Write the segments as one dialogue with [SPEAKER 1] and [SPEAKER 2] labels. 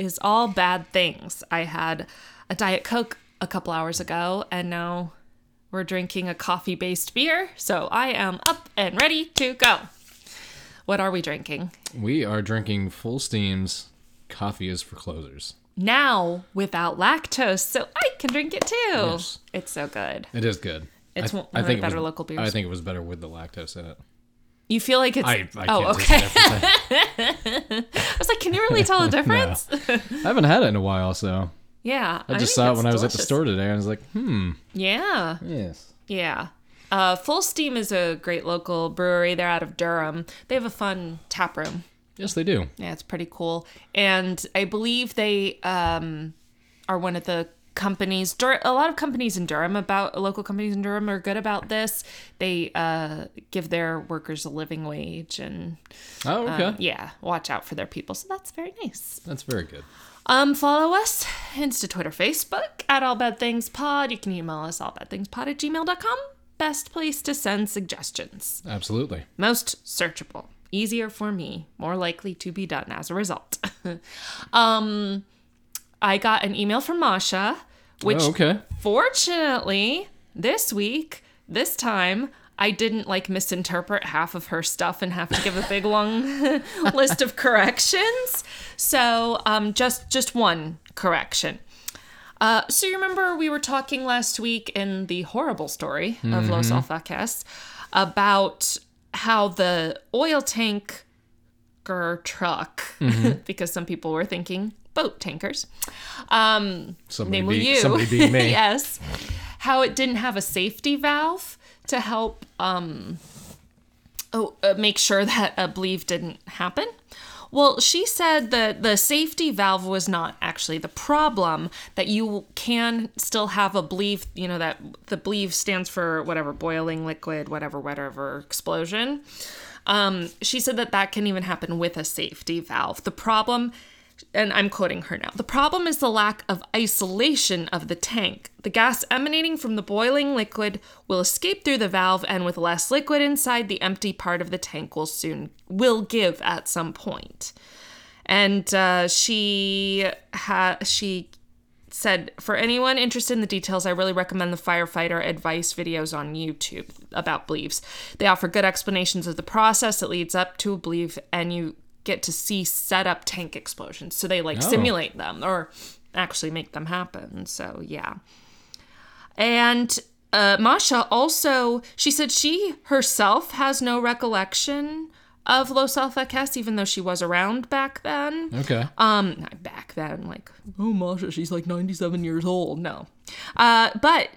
[SPEAKER 1] is all bad things. I had a Diet Coke a couple hours ago, and now we're drinking a coffee based beer. So I am up and ready to go. What are we drinking?
[SPEAKER 2] We are drinking Fullsteam's Coffee is for Closers.
[SPEAKER 1] Now without lactose, so I can drink it too.
[SPEAKER 2] Yes.
[SPEAKER 1] It's so good.
[SPEAKER 2] It is good.
[SPEAKER 1] It's
[SPEAKER 2] I,
[SPEAKER 1] one
[SPEAKER 2] I
[SPEAKER 1] of
[SPEAKER 2] think
[SPEAKER 1] the better
[SPEAKER 2] was,
[SPEAKER 1] local beers.
[SPEAKER 2] I think it was better with the lactose in it.
[SPEAKER 1] You feel like it's
[SPEAKER 2] I, I
[SPEAKER 1] oh okay. I was like, can you really tell the difference?
[SPEAKER 2] I haven't had it in a while, so
[SPEAKER 1] Yeah,
[SPEAKER 2] I just
[SPEAKER 1] think
[SPEAKER 2] saw it when I was at the store today. and I was like, hmm,
[SPEAKER 1] Yeah,
[SPEAKER 2] yes.
[SPEAKER 1] yeah. Uh, Fullsteam is a great local brewery. They're out of Durham. They have a fun tap room.
[SPEAKER 2] Yes, they do.
[SPEAKER 1] Yeah, it's pretty cool. And I believe they um, are one of the companies. Dur- a lot of companies in Durham about local companies in Durham are good about this. They uh, give their workers a living wage and
[SPEAKER 2] Oh, okay.
[SPEAKER 1] um, yeah, watch out for their people. So that's very nice.
[SPEAKER 2] That's very good.
[SPEAKER 1] Um, follow us Insta, Twitter, Facebook at All Bad Things Pod. You can email us allbadthingspod at gmail.com. Best place to send suggestions.
[SPEAKER 2] Absolutely.
[SPEAKER 1] Most searchable. Easier for me. More likely to be done as a result. um, I got an email from Masha, which
[SPEAKER 2] oh, okay.
[SPEAKER 1] fortunately this week, this time, I didn't like misinterpret half of her stuff and have to give a big long list of corrections. So, um, just just one correction. Uh, so you remember we were talking last week in the horrible story of Los Alfaques about how the oil tanker truck, because some people were thinking boat tankers, um,
[SPEAKER 2] Somebody,
[SPEAKER 1] namely
[SPEAKER 2] beat,
[SPEAKER 1] you,
[SPEAKER 2] somebody beat me.
[SPEAKER 1] yes, how it didn't have a safety valve to help um, oh, uh, make sure that a BLEVE didn't happen. Well, she said that the safety valve was not actually the problem, that you can still have a BLEVE, you know, that the BLEVE stands for whatever, boiling liquid, whatever, whatever, explosion. Um, she said that that can even happen with a safety valve. The problem, and I'm quoting her now, the problem is the lack of isolation of the tank. The gas emanating from the boiling liquid will escape through the valve, and with less liquid inside, the empty part of the tank will soon will give at some point. And uh, she ha- she said for anyone interested in the details i really recommend the firefighter advice videos on youtube about BLEVEs they offer good explanations of the process that leads up to a BLEVE and you get to see set up tank explosions so they like
[SPEAKER 2] Oh.
[SPEAKER 1] simulate them or actually make them happen so yeah and uh, masha also she said she herself has no recollection of los alfaques even though she was around back then
[SPEAKER 2] Okay.
[SPEAKER 1] um, back then, like, oh, Masha, she's like 97 years old. No. Uh, but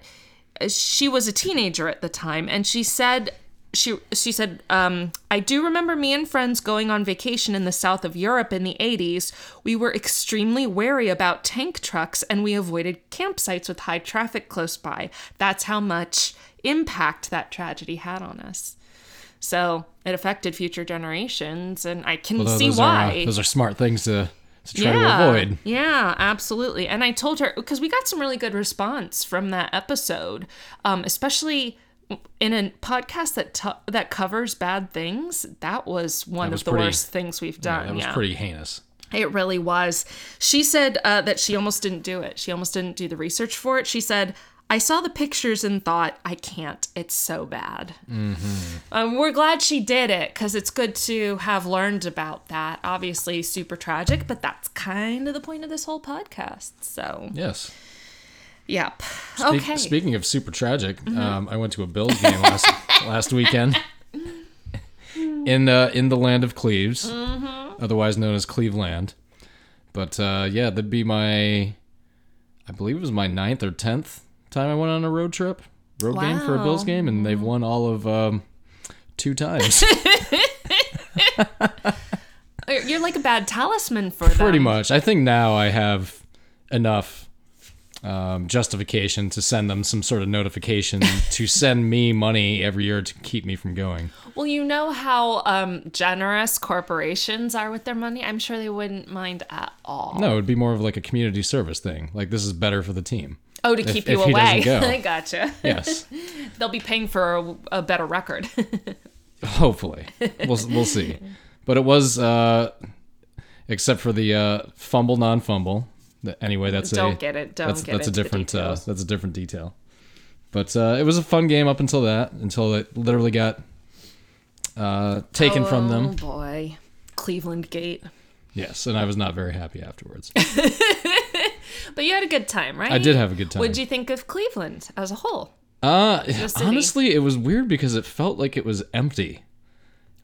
[SPEAKER 1] she was a teenager at the time, and she said, she, she said, um, I do remember me and friends going on vacation in the south of Europe in the 80s. We were extremely wary about tank trucks and we avoided campsites with high traffic close by. That's how much impact that tragedy had on us. So it affected future generations, and I can
[SPEAKER 2] Although
[SPEAKER 1] see
[SPEAKER 2] those
[SPEAKER 1] why.
[SPEAKER 2] Are, uh, those are smart things to, to try to avoid.
[SPEAKER 1] Yeah, absolutely. And I told her because we got some really good response from that episode, um, especially in a podcast that t- that covers bad things. That was one
[SPEAKER 2] was
[SPEAKER 1] of the
[SPEAKER 2] pretty-
[SPEAKER 1] worst things we've
[SPEAKER 2] Yeah,
[SPEAKER 1] done.
[SPEAKER 2] that was
[SPEAKER 1] yeah.
[SPEAKER 2] pretty heinous.
[SPEAKER 1] It really was. She said uh, that she almost didn't do it. She almost didn't do the research for it. She said, I saw the pictures and thought, I can't. It's so bad. Mm-hmm. Um, we're glad she did it because it's good to have learned about that. Obviously, super tragic, but that's kind of the point of this whole podcast. So,
[SPEAKER 2] Yes.
[SPEAKER 1] Yep.
[SPEAKER 2] Speak-
[SPEAKER 1] okay. Mm-hmm.
[SPEAKER 2] Speaking of super tragic, um, I went to a Bills game last last weekend in uh, in the land of Cleves,
[SPEAKER 1] Mm-hmm.
[SPEAKER 2] otherwise known as Cleveland. But uh, yeah, that'd be my, I believe it was my ninth or tenth time I went on a road trip, road game for a Bills game, and they've won all of um, two times.
[SPEAKER 1] You're like a bad talisman for them.
[SPEAKER 2] Pretty much. I think now I have enough um, justification to send them some sort of notification to send me money every year to keep me from going.
[SPEAKER 1] Well, you know how um, generous corporations are with their money. I'm sure they wouldn't mind at all.
[SPEAKER 2] No, it would be more of like a community service thing. Like this is better for the team.
[SPEAKER 1] Oh, to
[SPEAKER 2] If-
[SPEAKER 1] keep you away.
[SPEAKER 2] go.
[SPEAKER 1] I gotcha.
[SPEAKER 2] Yes,
[SPEAKER 1] They'll be paying for a, a better record.
[SPEAKER 2] hopefully we'll we'll see. But it was, uh, except for the uh, fumble non-fumble. Anyway, that's a
[SPEAKER 1] Don't get it. Don't
[SPEAKER 2] that's
[SPEAKER 1] get
[SPEAKER 2] that's a different uh, that's a different detail. But uh, it was a fun game up until that, until it literally got uh, taken from them.
[SPEAKER 1] Oh boy, Cleveland Gate.
[SPEAKER 2] Yes, and I was not very happy afterwards.
[SPEAKER 1] But you had a good time, right?
[SPEAKER 2] I did have a good time.
[SPEAKER 1] What'd you think of Cleveland as a whole?
[SPEAKER 2] Uh, honestly, it was weird because it felt like it was empty.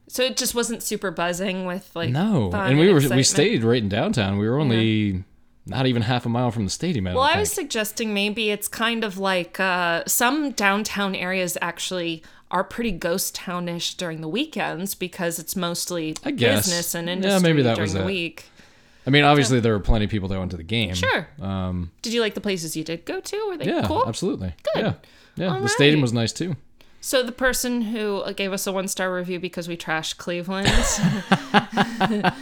[SPEAKER 1] So it just wasn't super buzzing with like
[SPEAKER 2] No, and we were we stayed right in downtown. We were only not even half a mile from the stadium. I
[SPEAKER 1] Well, I was suggesting maybe it's kind of like uh, some downtown areas actually are pretty ghost townish during the weekends because it's mostly business and industry Yeah,
[SPEAKER 2] maybe that
[SPEAKER 1] during
[SPEAKER 2] was
[SPEAKER 1] the
[SPEAKER 2] it.
[SPEAKER 1] week.
[SPEAKER 2] I mean, obviously there were plenty of people that went to the game.
[SPEAKER 1] Sure.
[SPEAKER 2] Um,
[SPEAKER 1] Did you like the places you did go to? Were they
[SPEAKER 2] yeah,
[SPEAKER 1] cool?
[SPEAKER 2] absolutely. Yeah, yeah.
[SPEAKER 1] All
[SPEAKER 2] the stadium was nice too.
[SPEAKER 1] So the person who gave us a one star review because we trashed Cleveland,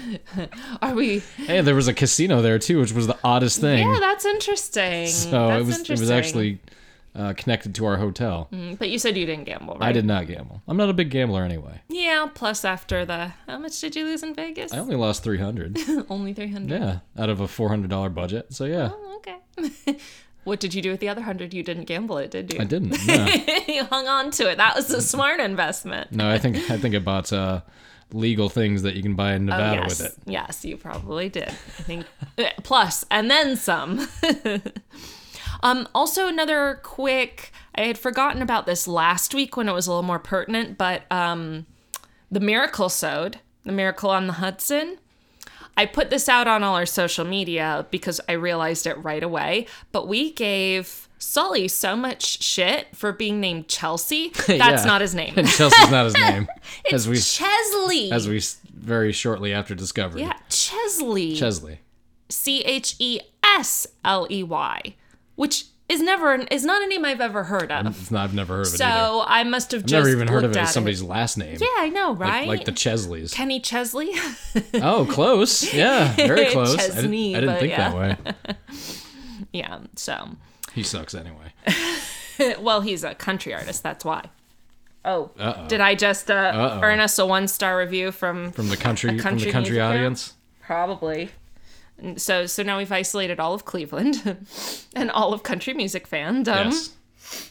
[SPEAKER 1] are we?
[SPEAKER 2] Hey, there was a casino there too, which was the oddest thing.
[SPEAKER 1] Yeah, that's interesting.
[SPEAKER 2] so
[SPEAKER 1] that's
[SPEAKER 2] it was it was actually uh, connected to our hotel.
[SPEAKER 1] Mm, But you said you didn't gamble, right?
[SPEAKER 2] I did not gamble. I'm not a big gambler anyway.
[SPEAKER 1] Yeah. Plus, after the how much did you lose in Vegas?
[SPEAKER 2] I only lost 300.
[SPEAKER 1] Only three hundred.
[SPEAKER 2] yeah, out of a $400 budget. So yeah,
[SPEAKER 1] Oh, okay. What did you do with the other hundred? You didn't gamble it, did you?
[SPEAKER 2] I didn't. No.
[SPEAKER 1] you hung on to it. That was a smart investment.
[SPEAKER 2] No, I think I think I bought uh, legal things that you can buy in Nevada
[SPEAKER 1] Oh, yes.
[SPEAKER 2] with it.
[SPEAKER 1] Yes, you probably did. I think plus and then some. um also another quick I had forgotten about this last week when it was a little more pertinent, but um the Miracle Sode, the Miracle on the Hudson. I put this out on all our social media because I realized it right away, but we gave Sully so much shit for being named Chelsea. That's
[SPEAKER 2] Yeah.
[SPEAKER 1] not his name.
[SPEAKER 2] Chelsea's not his name, as we
[SPEAKER 1] Chesley.
[SPEAKER 2] as we very shortly after discovered.
[SPEAKER 1] yeah, Chesley.
[SPEAKER 2] Chesley.
[SPEAKER 1] C H E S L E Y, which is never is not a name I've ever heard of.
[SPEAKER 2] It's not, I've never heard of it either.
[SPEAKER 1] So I must have
[SPEAKER 2] I've
[SPEAKER 1] just
[SPEAKER 2] never even heard of it as somebody's last name.
[SPEAKER 1] Yeah, I know, right?
[SPEAKER 2] like the Chesleys.
[SPEAKER 1] Kenny Chesley.
[SPEAKER 2] oh, close. Yeah, very close. I didn't,
[SPEAKER 1] Chesney,
[SPEAKER 2] I didn't think
[SPEAKER 1] yeah.
[SPEAKER 2] that way.
[SPEAKER 1] yeah. So,
[SPEAKER 2] He sucks anyway.
[SPEAKER 1] well, he's a country artist. That's why. Oh,
[SPEAKER 2] Uh-oh.
[SPEAKER 1] did I just uh, earn us a one star review from
[SPEAKER 2] From the country, from the country audience.
[SPEAKER 1] Probably. So so now we've isolated all of Cleveland and all of country music fandom.
[SPEAKER 2] yes.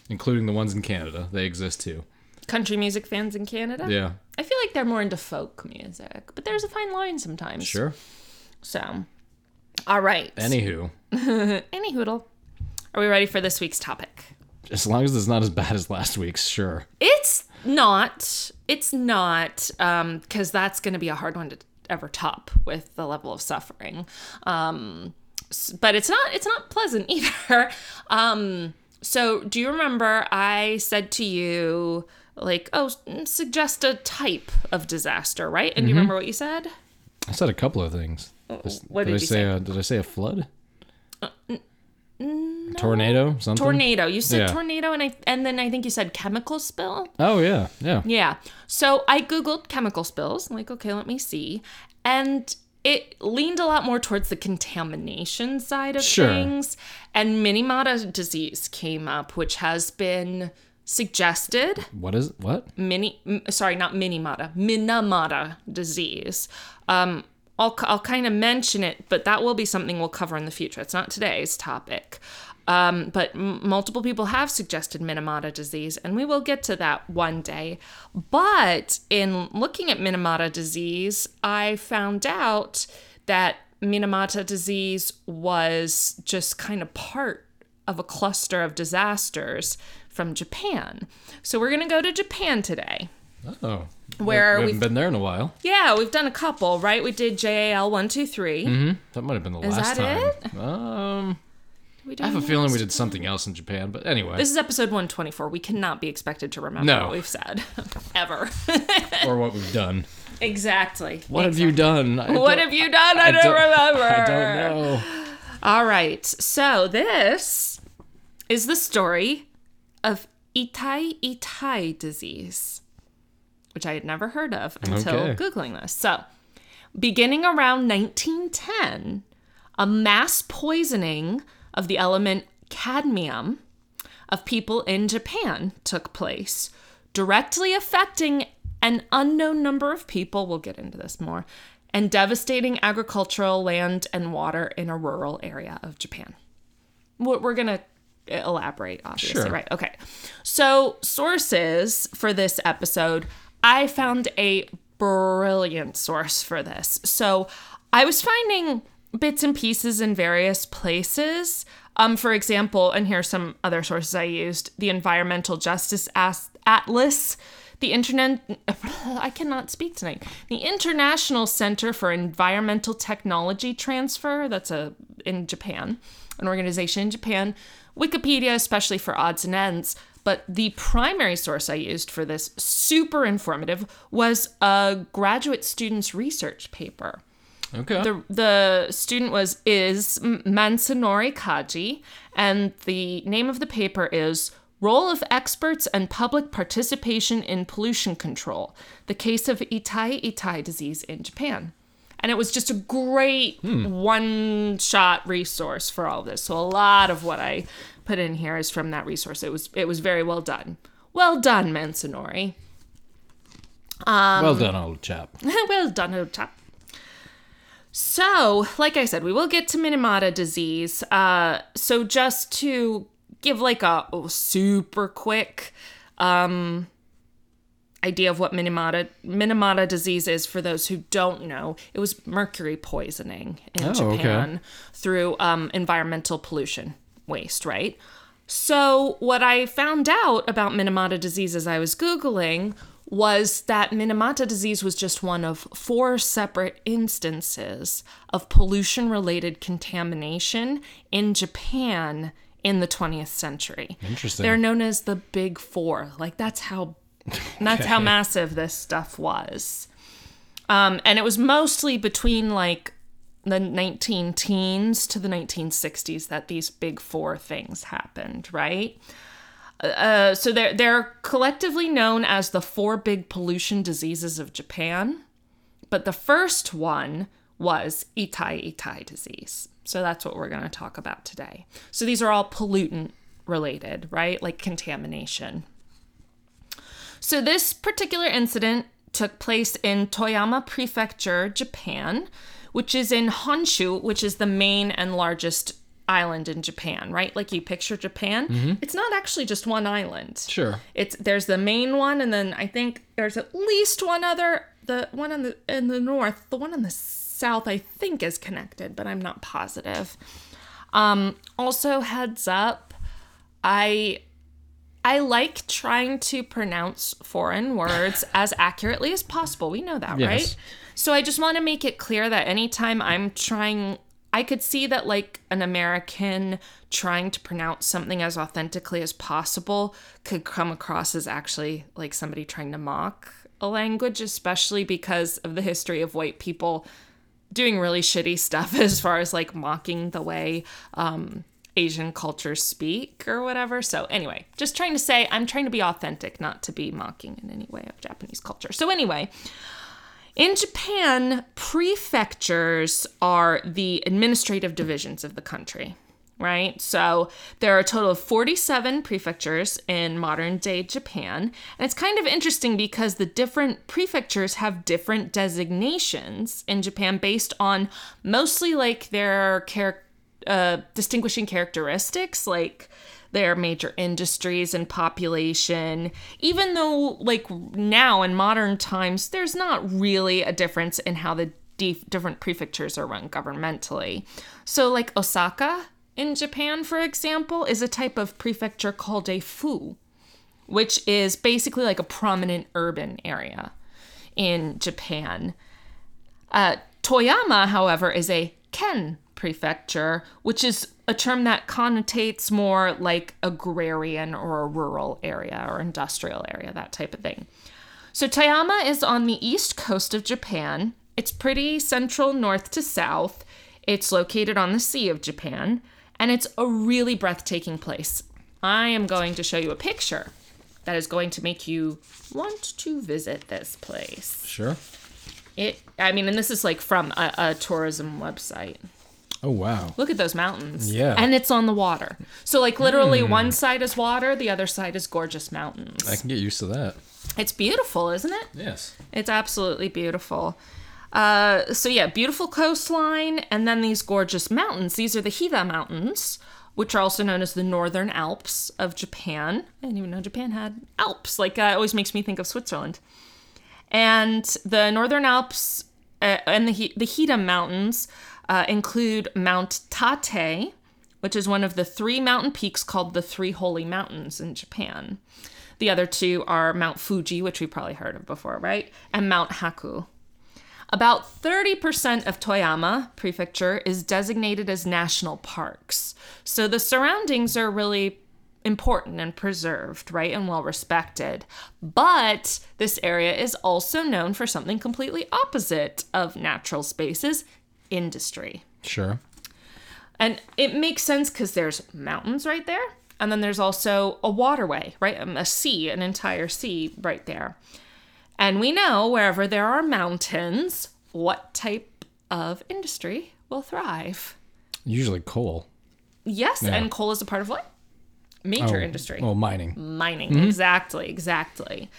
[SPEAKER 2] Including the ones in Canada. They exist too.
[SPEAKER 1] Country music fans in Canada.
[SPEAKER 2] Yeah.
[SPEAKER 1] I feel like they're more into folk music, but there's a fine line sometimes.
[SPEAKER 2] Sure.
[SPEAKER 1] So, all right.
[SPEAKER 2] Anywho,
[SPEAKER 1] Any hoodle. Are we ready for this week's topic?
[SPEAKER 2] as long as it's not as bad as last week's, sure.
[SPEAKER 1] It's not. It's not, um, because that's going to be a hard one to ever top with the level of suffering. Um, but it's not. It's not pleasant either. Um, so, do you remember I said to you, like, oh, suggest a type of disaster, right? And do you remember what you said?
[SPEAKER 2] I said a couple of things.
[SPEAKER 1] What
[SPEAKER 2] did,
[SPEAKER 1] did
[SPEAKER 2] I
[SPEAKER 1] you
[SPEAKER 2] say?
[SPEAKER 1] say?
[SPEAKER 2] A, did I say a flood? A tornado? Something?
[SPEAKER 1] Tornado. You said
[SPEAKER 2] Yeah.
[SPEAKER 1] tornado, and I and then I think you said chemical spill.
[SPEAKER 2] Oh yeah, yeah.
[SPEAKER 1] Yeah. So I Googled chemical spills. I'm like, okay, let me see. And it leaned a lot more towards the contamination side of
[SPEAKER 2] Sure.
[SPEAKER 1] things. And Minimata disease came up, which has been suggested.
[SPEAKER 2] What is what?
[SPEAKER 1] Mini, sorry, not Minimata, Minamata disease. Um, I'll, I'll kind of mention it, but that will be something we'll cover in the future. It's not today's topic. Um, but m- multiple people have suggested Minamata disease, and we will get to that one day. But in looking at Minamata disease, I found out that Minamata disease was just kind of part of a cluster of disasters from Japan. So we're going to go to Japan today.
[SPEAKER 2] Oh,
[SPEAKER 1] Where
[SPEAKER 2] we
[SPEAKER 1] we've-
[SPEAKER 2] haven't been there in a while.
[SPEAKER 1] Yeah, we've done a couple, right? We did JAL 123.
[SPEAKER 2] Mm-hmm. That might have been the
[SPEAKER 1] Is
[SPEAKER 2] last
[SPEAKER 1] that
[SPEAKER 2] time. Um,
[SPEAKER 1] we
[SPEAKER 2] I have a feeling we did something else in Japan, but anyway.
[SPEAKER 1] This is episode 124. We cannot be expected to remember
[SPEAKER 2] No.
[SPEAKER 1] what we've said ever.
[SPEAKER 2] or what we've done.
[SPEAKER 1] exactly.
[SPEAKER 2] What have you done? I
[SPEAKER 1] What
[SPEAKER 2] don't-
[SPEAKER 1] have you done? I, don't- remember.
[SPEAKER 2] I don't know.
[SPEAKER 1] All right. So this is the story of Itai Itai disease, which I had never heard of until
[SPEAKER 2] Okay.
[SPEAKER 1] Googling this. So, beginning around 1910, a mass poisoning of the element cadmium of people in Japan took place, directly affecting an unknown number of people. We'll get into this more. And devastating agricultural land and water in a rural area of Japan. We're we're going to elaborate, obviously,
[SPEAKER 2] Sure.
[SPEAKER 1] right? Okay. So, sources for this episode, I found a brilliant source for this. So, I was finding bits and pieces in various places. Um, for example, and here are some other sources I used the Environmental Justice Atlas, the Internet, I cannot speak tonight, the International Center for Environmental Technology Transfer, that's a in Japan, an organization in Japan, Wikipedia, especially for odds and ends. But the primary source I used for this, super informative, was a graduate student's research paper.
[SPEAKER 2] Okay.
[SPEAKER 1] The the student was is Mansanori Kaji, and the name of the paper is Role of Experts and Public Participation in Pollution Control: The Case of Itai Itai Disease in Japan. And it was just a great hmm. one-shot resource for all this. So a lot of what I put in here is from that resource. It was it was very well done. Well done, Mansanori.
[SPEAKER 2] well um, done, old chap.
[SPEAKER 1] well done, old chap. So, like I said, we will get to Minamata disease. Uh, so, just to give like a oh, super quick um, idea of what Minamata Minamata disease is for those who don't know, it was mercury poisoning in
[SPEAKER 2] Oh, okay.
[SPEAKER 1] Japan through um, environmental pollution waste, right? So, what I found out about Minamata disease as I was Googling was that Minamata disease was just one of four separate instances of pollution related contamination in Japan in the 20th century.
[SPEAKER 2] Interesting.
[SPEAKER 1] They're known as the Big Four. Like, that's how. That's how massive this stuff was. Um, and it was mostly between like the 19 teens to the 1960s that these big four things happened, right? Uh, so they're they're collectively known as the four big pollution diseases of Japan, but the first one was Itai Itai disease. So that's what we're going to talk about today. So these are all pollutant related, right? Like contamination. So this particular incident took place in Toyama Prefecture, Japan, which is in Honshu, which is the main and largest island in Japan, right? Like you picture Japan, it's not actually just one island.
[SPEAKER 2] Sure.
[SPEAKER 1] It's there's the main one and then I think there's at least one other the one in the in the north, the one in the south I think is connected, but I'm not positive. Um also heads up, I I like trying to pronounce foreign words as accurately as possible. We know that,
[SPEAKER 2] Yes.
[SPEAKER 1] right? So I just want to make it clear that anytime I'm trying, I could see that like an American trying to pronounce something as authentically as possible could come across as actually like somebody trying to mock a language, especially because of the history of white people doing really shitty stuff as far as like mocking the way um, Asian cultures speak or whatever. So, anyway, just trying to say I'm trying to be authentic, not to be mocking in any way of Japanese culture. So, anyway, in Japan, prefectures are the administrative divisions of the country, right? So there are a total of 47 prefectures in modern day Japan. And it's kind of interesting because the different prefectures have different designations in Japan based on mostly like their char- uh, distinguishing characteristics, like their major industries and population. Even though, like now in modern times, there's not really a difference in how the dif- different prefectures are run governmentally. So, like Osaka in Japan, for example, is a type of prefecture called a fu, which is basically like a prominent urban area in Japan. Uh, Toyama, however, is a ken prefecture, which is a term that connotates more like agrarian or a rural area or industrial area, that type of thing. So Toyama is on the east coast of Japan. It's pretty central north to south. It's located on the Sea of Japan, and it's a really breathtaking place. I am going to show you a picture that is going to make you want to visit this place.
[SPEAKER 2] Sure.
[SPEAKER 1] It, I mean, and this is like from a, a tourism website.
[SPEAKER 2] Oh wow.
[SPEAKER 1] Look at those mountains.
[SPEAKER 2] Yeah.
[SPEAKER 1] And it's on the water. So, like, literally, one side is water, the other side is gorgeous mountains.
[SPEAKER 2] I can get used to that.
[SPEAKER 1] It's beautiful, isn't it?
[SPEAKER 2] Yes.
[SPEAKER 1] It's absolutely beautiful. Uh, so, yeah, beautiful coastline, and then these gorgeous mountains. These are the Hida Mountains, which are also known as the Northern Alps of Japan. I didn't even know Japan had Alps. Like, uh, it always makes me think of Switzerland. And the Northern Alps uh, and the, the Hida Mountains uh, include Mount Tate, which is one of the three mountain peaks called the Three Holy Mountains in Japan. The other two are Mount Fuji, which we probably heard of before, right? And Mount Haku. About 30% of Toyama Prefecture is designated as national parks. So the surroundings are really important and preserved, right? And well respected. But this area is also known for something completely opposite of natural spaces industry.
[SPEAKER 2] Sure.
[SPEAKER 1] And it makes sense because there's mountains right there. And then there's also a waterway, right? Um, A sea, an entire sea right there. And we know wherever there are mountains, what type of industry will thrive.
[SPEAKER 2] Usually coal.
[SPEAKER 1] Yes, and coal is a part of what? Major industry.
[SPEAKER 2] Well, mining.
[SPEAKER 1] Mining, exactly, exactly.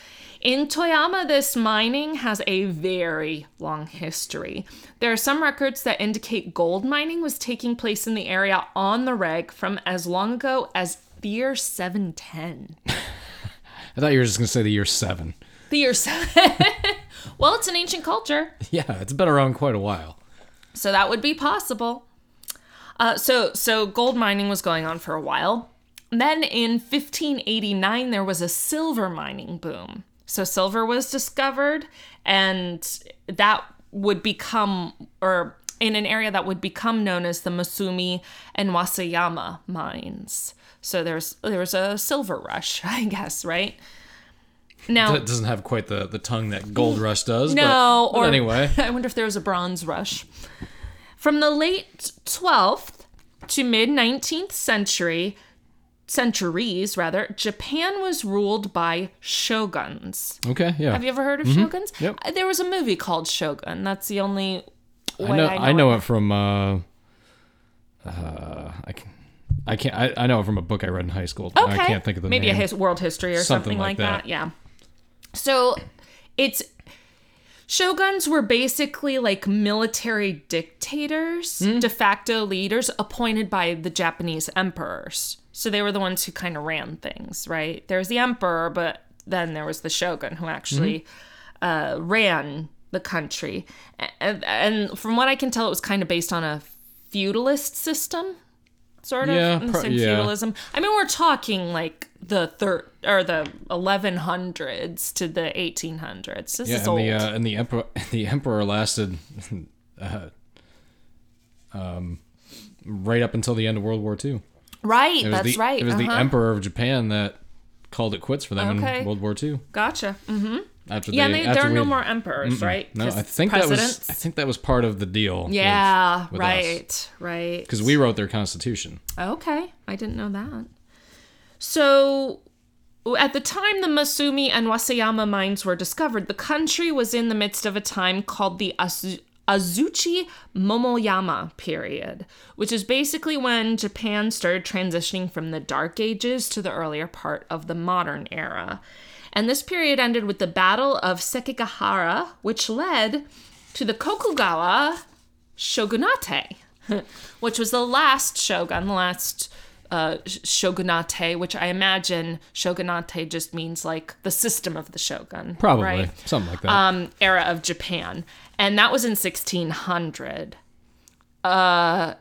[SPEAKER 1] In Toyama, this mining has a very long history. There are some records that indicate gold mining was taking place in the area on the reg from as long ago as the year 710.
[SPEAKER 2] I thought you were just gonna say the year seven.
[SPEAKER 1] The year 7. well, it's an ancient culture.
[SPEAKER 2] Yeah, it's been around quite a while.
[SPEAKER 1] So that would be possible. Uh, so so gold mining was going on for a while. Then in 1589 there was a silver mining boom. So silver was discovered and that would become or in an area that would become known as the Masumi and Wasayama mines. So there's there was a silver rush, I guess, right? Now
[SPEAKER 2] That doesn't have quite the, the tongue that Gold Rush does.
[SPEAKER 1] no,
[SPEAKER 2] but, but
[SPEAKER 1] or
[SPEAKER 2] anyway.
[SPEAKER 1] I wonder if there was a bronze rush. From the late 12th to mid 19th century, centuries rather, Japan was ruled by shoguns.
[SPEAKER 2] Okay, yeah.
[SPEAKER 1] Have you ever heard of shoguns?
[SPEAKER 2] Mm-hmm. Yep.
[SPEAKER 1] Uh, There was a movie called Shogun. That's the only way
[SPEAKER 2] I know, I know,
[SPEAKER 1] it.
[SPEAKER 2] it from uh, uh, I can, I can't, I, I know it from a book I read in high school.
[SPEAKER 1] Okay.
[SPEAKER 2] I can't think of the
[SPEAKER 1] Maybe
[SPEAKER 2] name.
[SPEAKER 1] a his, world history or something,
[SPEAKER 2] Something
[SPEAKER 1] like that.
[SPEAKER 2] that.
[SPEAKER 1] Yeah. So it's shoguns were basically like military dictators,
[SPEAKER 2] Hmm.
[SPEAKER 1] de facto leaders appointed by the Japanese emperors. So they were the ones who kind of ran things, right? There was the emperor, but then there was the shogun who actually uh, ran the country. And, and from what I can tell, it was kind of based on a feudalist system, sort of.
[SPEAKER 2] Yeah, pro- yeah.
[SPEAKER 1] feudalism. I mean, we're talking like the third or the 1100s to the 1800s. This
[SPEAKER 2] yeah,
[SPEAKER 1] is
[SPEAKER 2] and
[SPEAKER 1] old.
[SPEAKER 2] the uh, and the emperor the emperor lasted, uh, um, right up until the end of World War II.
[SPEAKER 1] Right, that's
[SPEAKER 2] the,
[SPEAKER 1] right.
[SPEAKER 2] It was the
[SPEAKER 1] uh-huh.
[SPEAKER 2] emperor of Japan that called it quits for them
[SPEAKER 1] Okay.
[SPEAKER 2] in World War II.
[SPEAKER 1] Gotcha. hmm
[SPEAKER 2] After
[SPEAKER 1] Yeah,
[SPEAKER 2] they,
[SPEAKER 1] they,
[SPEAKER 2] after
[SPEAKER 1] there are no more emperors, right?
[SPEAKER 2] No, I think that was I think that was part of the deal.
[SPEAKER 1] Yeah,
[SPEAKER 2] with
[SPEAKER 1] right, right.
[SPEAKER 2] Because we wrote their constitution.
[SPEAKER 1] Okay, I didn't know that. So, at the time the Masumi and Wasayama mines were discovered, the country was in the midst of a time called the Azu- Azuchi Momoyama period, which is basically when Japan started transitioning from the Dark Ages to the earlier part of the modern era. And this period ended with the Battle of Sekigahara, which led to the Kokugawa shogunate, which was the last shogun, the last uh, shogunate, which I imagine shogunate just means like the system of the shogun.
[SPEAKER 2] Probably
[SPEAKER 1] Right?
[SPEAKER 2] something like that.
[SPEAKER 1] Um, era of Japan. And that was in 1600. Uh,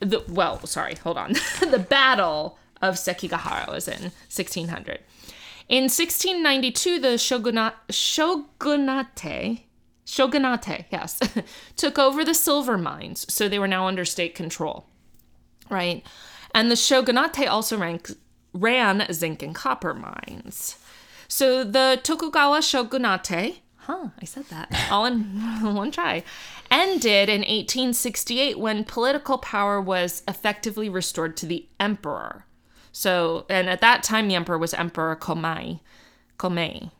[SPEAKER 1] the, well, sorry, hold on. the Battle of Sekigahara was in 1600. In 1692, the shogunate, shogunate shogunate, yes, took over the silver mines, so they were now under state control, right? And the shogunate also rank, ran zinc and copper mines. So the Tokugawa shogunate, huh, I said that all in one try, ended in 1868 when political power was effectively restored to the emperor. So, and at that time, the emperor was Emperor Komei. Komei.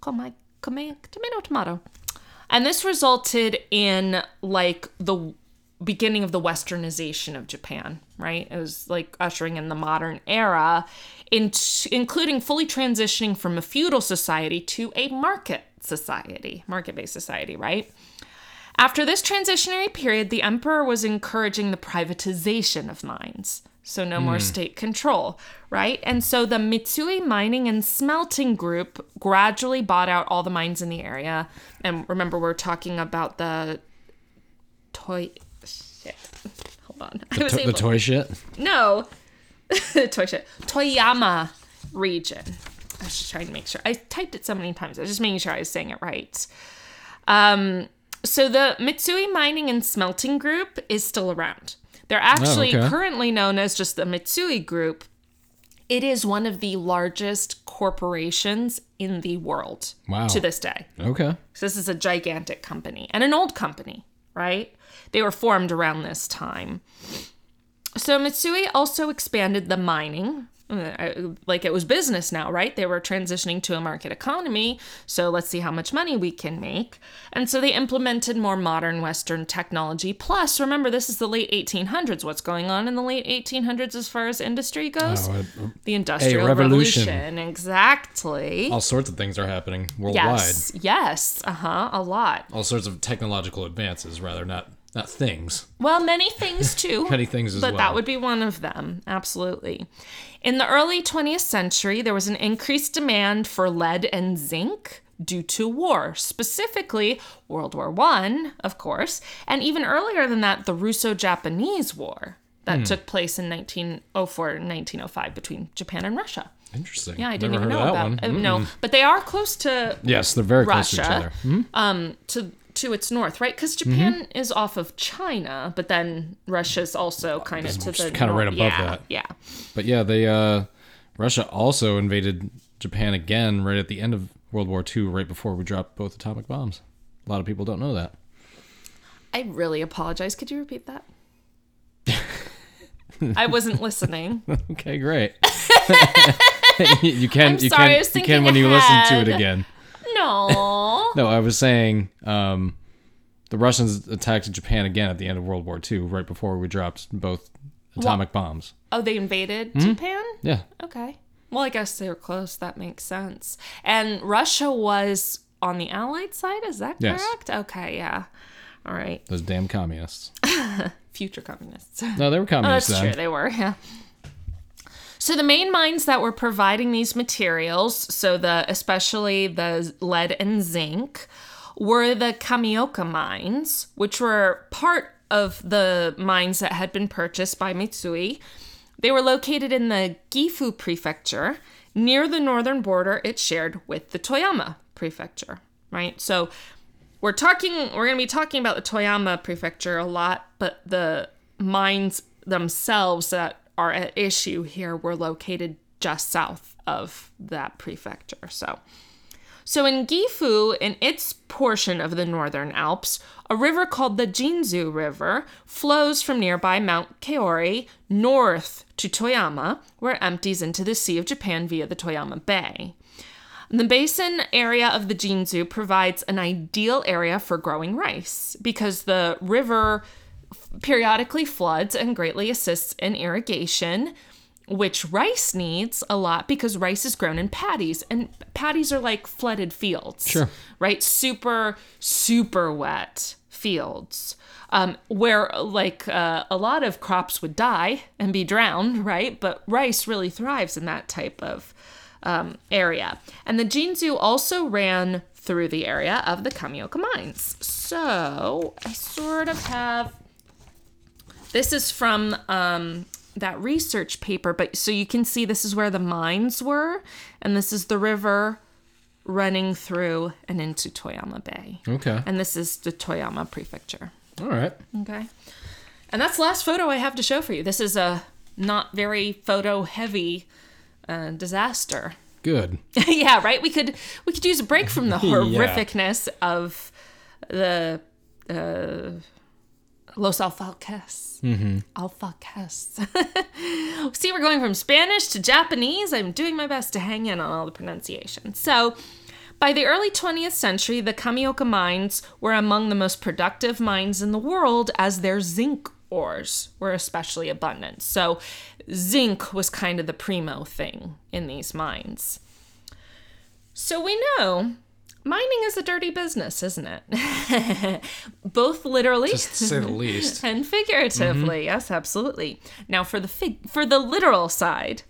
[SPEAKER 1] Komei. Komei. Tomato, tomato. And this resulted in like the beginning of the westernization of Japan, right? It was like ushering in the modern era, in including fully transitioning from a feudal society to a market society, market based society, right? After this transitionary period, the emperor was encouraging the privatization of mines. So, no more hmm. state control, right? And so the Mitsui Mining and Smelting Group gradually bought out all the mines in the area. And remember, we're talking about the toy. Hold on. I was
[SPEAKER 2] To- the toy shit.
[SPEAKER 1] no, toy shit. Toyama region. I was just trying to make sure. I typed it so many times. I was just making sure I was saying it right. Um, so the Mitsui Mining and Smelting Group is still around. They're actually
[SPEAKER 2] okay.
[SPEAKER 1] currently known as just the Mitsui Group. It is one of the largest corporations in the world
[SPEAKER 2] Wow.
[SPEAKER 1] to this day.
[SPEAKER 2] Okay.
[SPEAKER 1] So this is a gigantic company and an old company, right? They were formed around this time. So Mitsui also expanded the mining. uh, Like it was business now, right? They were transitioning to a market economy. So let's see how much money we can make. And so they implemented more modern Western technology. Plus, remember, this is the late 1800s. What's going on in the late 1800s as far as industry goes?
[SPEAKER 2] Oh,
[SPEAKER 1] the Industrial
[SPEAKER 2] revolution.
[SPEAKER 1] Revolution. Exactly.
[SPEAKER 2] all sorts of things are happening worldwide.
[SPEAKER 1] Yes. Yes. Uh huh. A lot.
[SPEAKER 2] All sorts of technological advances, rather not not things.
[SPEAKER 1] Well, many things too.
[SPEAKER 2] Many things as
[SPEAKER 1] but
[SPEAKER 2] well.
[SPEAKER 1] that would be one of them. Absolutely. In the early 20th century, there was an increased demand for lead and zinc due to war, specifically World War One, of course, and even earlier than that, the Russo-Japanese War that
[SPEAKER 2] Hmm.
[SPEAKER 1] took place in 1904 and 1905 between Japan and Russia.
[SPEAKER 2] Interesting.
[SPEAKER 1] Yeah, I didn't
[SPEAKER 2] Never
[SPEAKER 1] even know about.
[SPEAKER 2] one.
[SPEAKER 1] uh, no, but they are close to
[SPEAKER 2] Yes, they're very close to each
[SPEAKER 1] Russia.
[SPEAKER 2] other. Hmm?
[SPEAKER 1] um to to its north, right? Because
[SPEAKER 2] Mm-hmm.
[SPEAKER 1] Japan is off of China, but then Russia's also kind of to the
[SPEAKER 2] kinda right above
[SPEAKER 1] yeah,
[SPEAKER 2] that.
[SPEAKER 1] Yeah,
[SPEAKER 2] But yeah, they uh Russia also invaded Japan again right at the end of World War II, right before we dropped both atomic bombs. A lot of people don't know that.
[SPEAKER 1] I really apologize. Could you repeat that? I wasn't listening.
[SPEAKER 2] Okay, great. you can
[SPEAKER 1] I'm
[SPEAKER 2] you
[SPEAKER 1] sorry, I
[SPEAKER 2] can
[SPEAKER 1] was
[SPEAKER 2] you can when you listen to it
[SPEAKER 1] ahead.
[SPEAKER 2] again.
[SPEAKER 1] No.
[SPEAKER 2] No, I was saying um the Russians attacked Japan again at the end of World War II, right before we dropped both atomic bombs.
[SPEAKER 1] Oh, they invaded
[SPEAKER 2] Hmm?
[SPEAKER 1] Japan?
[SPEAKER 2] Yeah.
[SPEAKER 1] Okay. Well, I guess they were close. That makes sense. And Russia was on the Allied side. Is that
[SPEAKER 2] Yes.
[SPEAKER 1] correct? Okay. Yeah. All right.
[SPEAKER 2] Those damn communists.
[SPEAKER 1] Future communists.
[SPEAKER 2] No, they were
[SPEAKER 1] Oh,
[SPEAKER 2] communists
[SPEAKER 1] that's
[SPEAKER 2] then.
[SPEAKER 1] true. They were, yeah. So the main mines that were providing these materials, so the especially the lead and zinc, were the Kamioka mines, which were part of the mines that had been purchased by Mitsui. They were located in the Gifu prefecture, near the northern border it shared with the Toyama prefecture, right? So we're talking we're going to be talking about the Toyama prefecture a lot, but the mines themselves that are at issue here were located just south of that prefecture. So so in Gifu, in its portion of the Northern Alps, a river called the Jinzu River flows from nearby Mount Kaori north to Toyama, where it empties into the Sea of Japan via the Toyama Bay. The basin area of the Jinzu provides an ideal area for growing rice because the river periodically floods and greatly assists in irrigation, which rice needs a lot because rice is grown in paddies and paddies are like flooded fields.
[SPEAKER 2] Sure.
[SPEAKER 1] Right? Super, super wet fields. Um, where like uh, a lot of crops would die and be drowned, right? But rice really thrives in that type of um, area. And the Jinzu also ran through the area of the Kamioka mines. So I sort of have this is from um, that research paper, but so you can see this is where the mines were, and this is the river running through and into Toyama Bay.
[SPEAKER 2] Okay.
[SPEAKER 1] And this is the Toyama Prefecture.
[SPEAKER 2] All right.
[SPEAKER 1] Okay. And that's the last photo I have to show for you. This is a not very photo heavy uh, disaster.
[SPEAKER 2] Good.
[SPEAKER 1] yeah, right. We could we could use a break from the horrificness of the uh, Los Alfalques. Mm-hmm. Alfalques. See, we're going from Spanish to Japanese. I'm doing my best to hang in on all the pronunciation. So, by the early 20th century, the Kamioka mines were among the most productive mines in the world as their zinc ores were especially abundant. So, zinc was kind of the primo thing in these mines. So, we know mining is a dirty business, isn't it? Both literally
[SPEAKER 2] Just to say the least.
[SPEAKER 1] and figuratively. Mm-hmm. Yes, absolutely. Now, for the fig- for the literal side,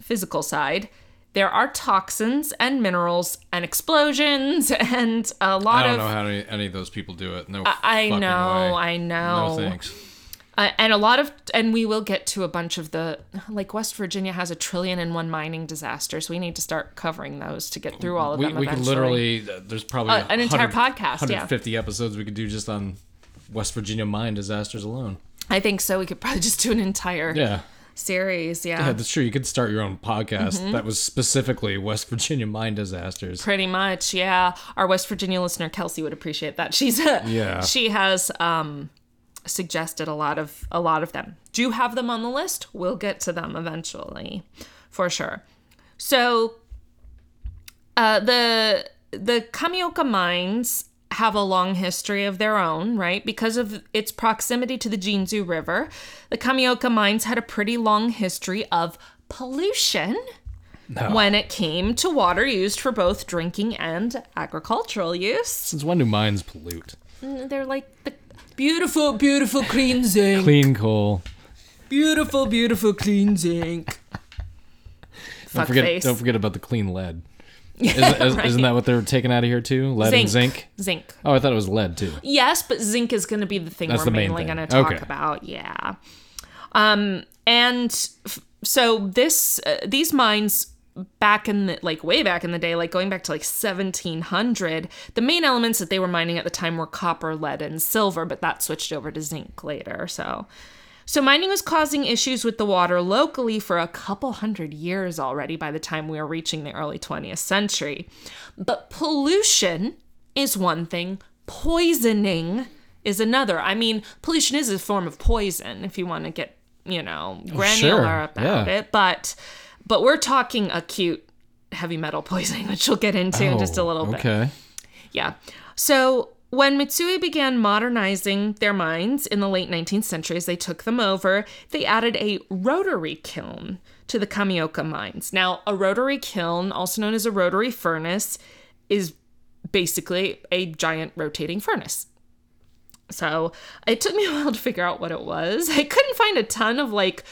[SPEAKER 1] physical side, there are toxins and minerals and explosions and a lot of.
[SPEAKER 2] I don't
[SPEAKER 1] of
[SPEAKER 2] know how any, any of those people do it. No.
[SPEAKER 1] I
[SPEAKER 2] fucking
[SPEAKER 1] know,
[SPEAKER 2] way.
[SPEAKER 1] I know.
[SPEAKER 2] No thanks.
[SPEAKER 1] Uh, and a lot of, and we will get to a bunch of the, like West Virginia has a trillion and one mining disasters. We need to start covering those to get through all of
[SPEAKER 2] We,
[SPEAKER 1] them.
[SPEAKER 2] we could literally. Uh, there's probably
[SPEAKER 1] Uh, an entire
[SPEAKER 2] 100
[SPEAKER 1] podcast, yeah.
[SPEAKER 2] 150 episodes we could do just on West Virginia mine disasters alone.
[SPEAKER 1] I think so. We could probably just do an entire
[SPEAKER 2] Yeah.
[SPEAKER 1] series. Yeah.
[SPEAKER 2] Yeah, that's true. You could start your own podcast
[SPEAKER 1] Mm-hmm.
[SPEAKER 2] that was specifically West Virginia mine disasters.
[SPEAKER 1] Pretty much, yeah. Our West Virginia listener Kelsey would appreciate that. She's a,
[SPEAKER 2] Yeah.
[SPEAKER 1] She has um, suggested a lot of a lot of them. Do you have them on the list? We'll get to them eventually, for sure. So, uh, the the Kamioka mines have a long history of their own, right? Because of its proximity to the Jinzu River, the Kamioka mines had a pretty long history of pollution when it came to water used for both drinking and agricultural use.
[SPEAKER 2] Since when do mines pollute?
[SPEAKER 1] They're like the beautiful, beautiful clean zinc.
[SPEAKER 2] Clean coal.
[SPEAKER 1] Beautiful, beautiful clean zinc.
[SPEAKER 2] Don't
[SPEAKER 1] Fuck
[SPEAKER 2] forget,
[SPEAKER 1] face.
[SPEAKER 2] don't forget about the clean lead. Isn't, is,
[SPEAKER 1] Right.
[SPEAKER 2] not that what they're taking out of here too? Lead and zinc.
[SPEAKER 1] Zinc.
[SPEAKER 2] Oh, I thought it was lead too.
[SPEAKER 1] Yes, but zinc is going to be the thing
[SPEAKER 2] That's
[SPEAKER 1] we're
[SPEAKER 2] the main
[SPEAKER 1] mainly going to talk
[SPEAKER 2] Okay.
[SPEAKER 1] about. Yeah. Um, and f- so this uh, these mines back in the like way back in the day, like going back to like 1700, the main elements that they were mining at the time were copper, lead, and silver, but that switched over to zinc later. So. So mining was causing issues with the water locally for a couple hundred years already by the time we were reaching the early 20th century. But pollution is one thing, poisoning is another. I mean, pollution is a form of poison if you want to get, you know, oh, granular
[SPEAKER 2] sure,
[SPEAKER 1] about
[SPEAKER 2] yeah.
[SPEAKER 1] it, but but we're talking acute heavy metal poisoning, which we'll get into in just a
[SPEAKER 2] Oh,
[SPEAKER 1] little bit.
[SPEAKER 2] Okay.
[SPEAKER 1] Yeah. So when Mitsui began modernizing their mines in the late 19th century, as they took them over, they added a rotary kiln to the Kamioka mines. Now, a rotary kiln, also known as a rotary furnace, is basically a giant rotating furnace. So it took me a while to figure out what it was. I couldn't find a ton of like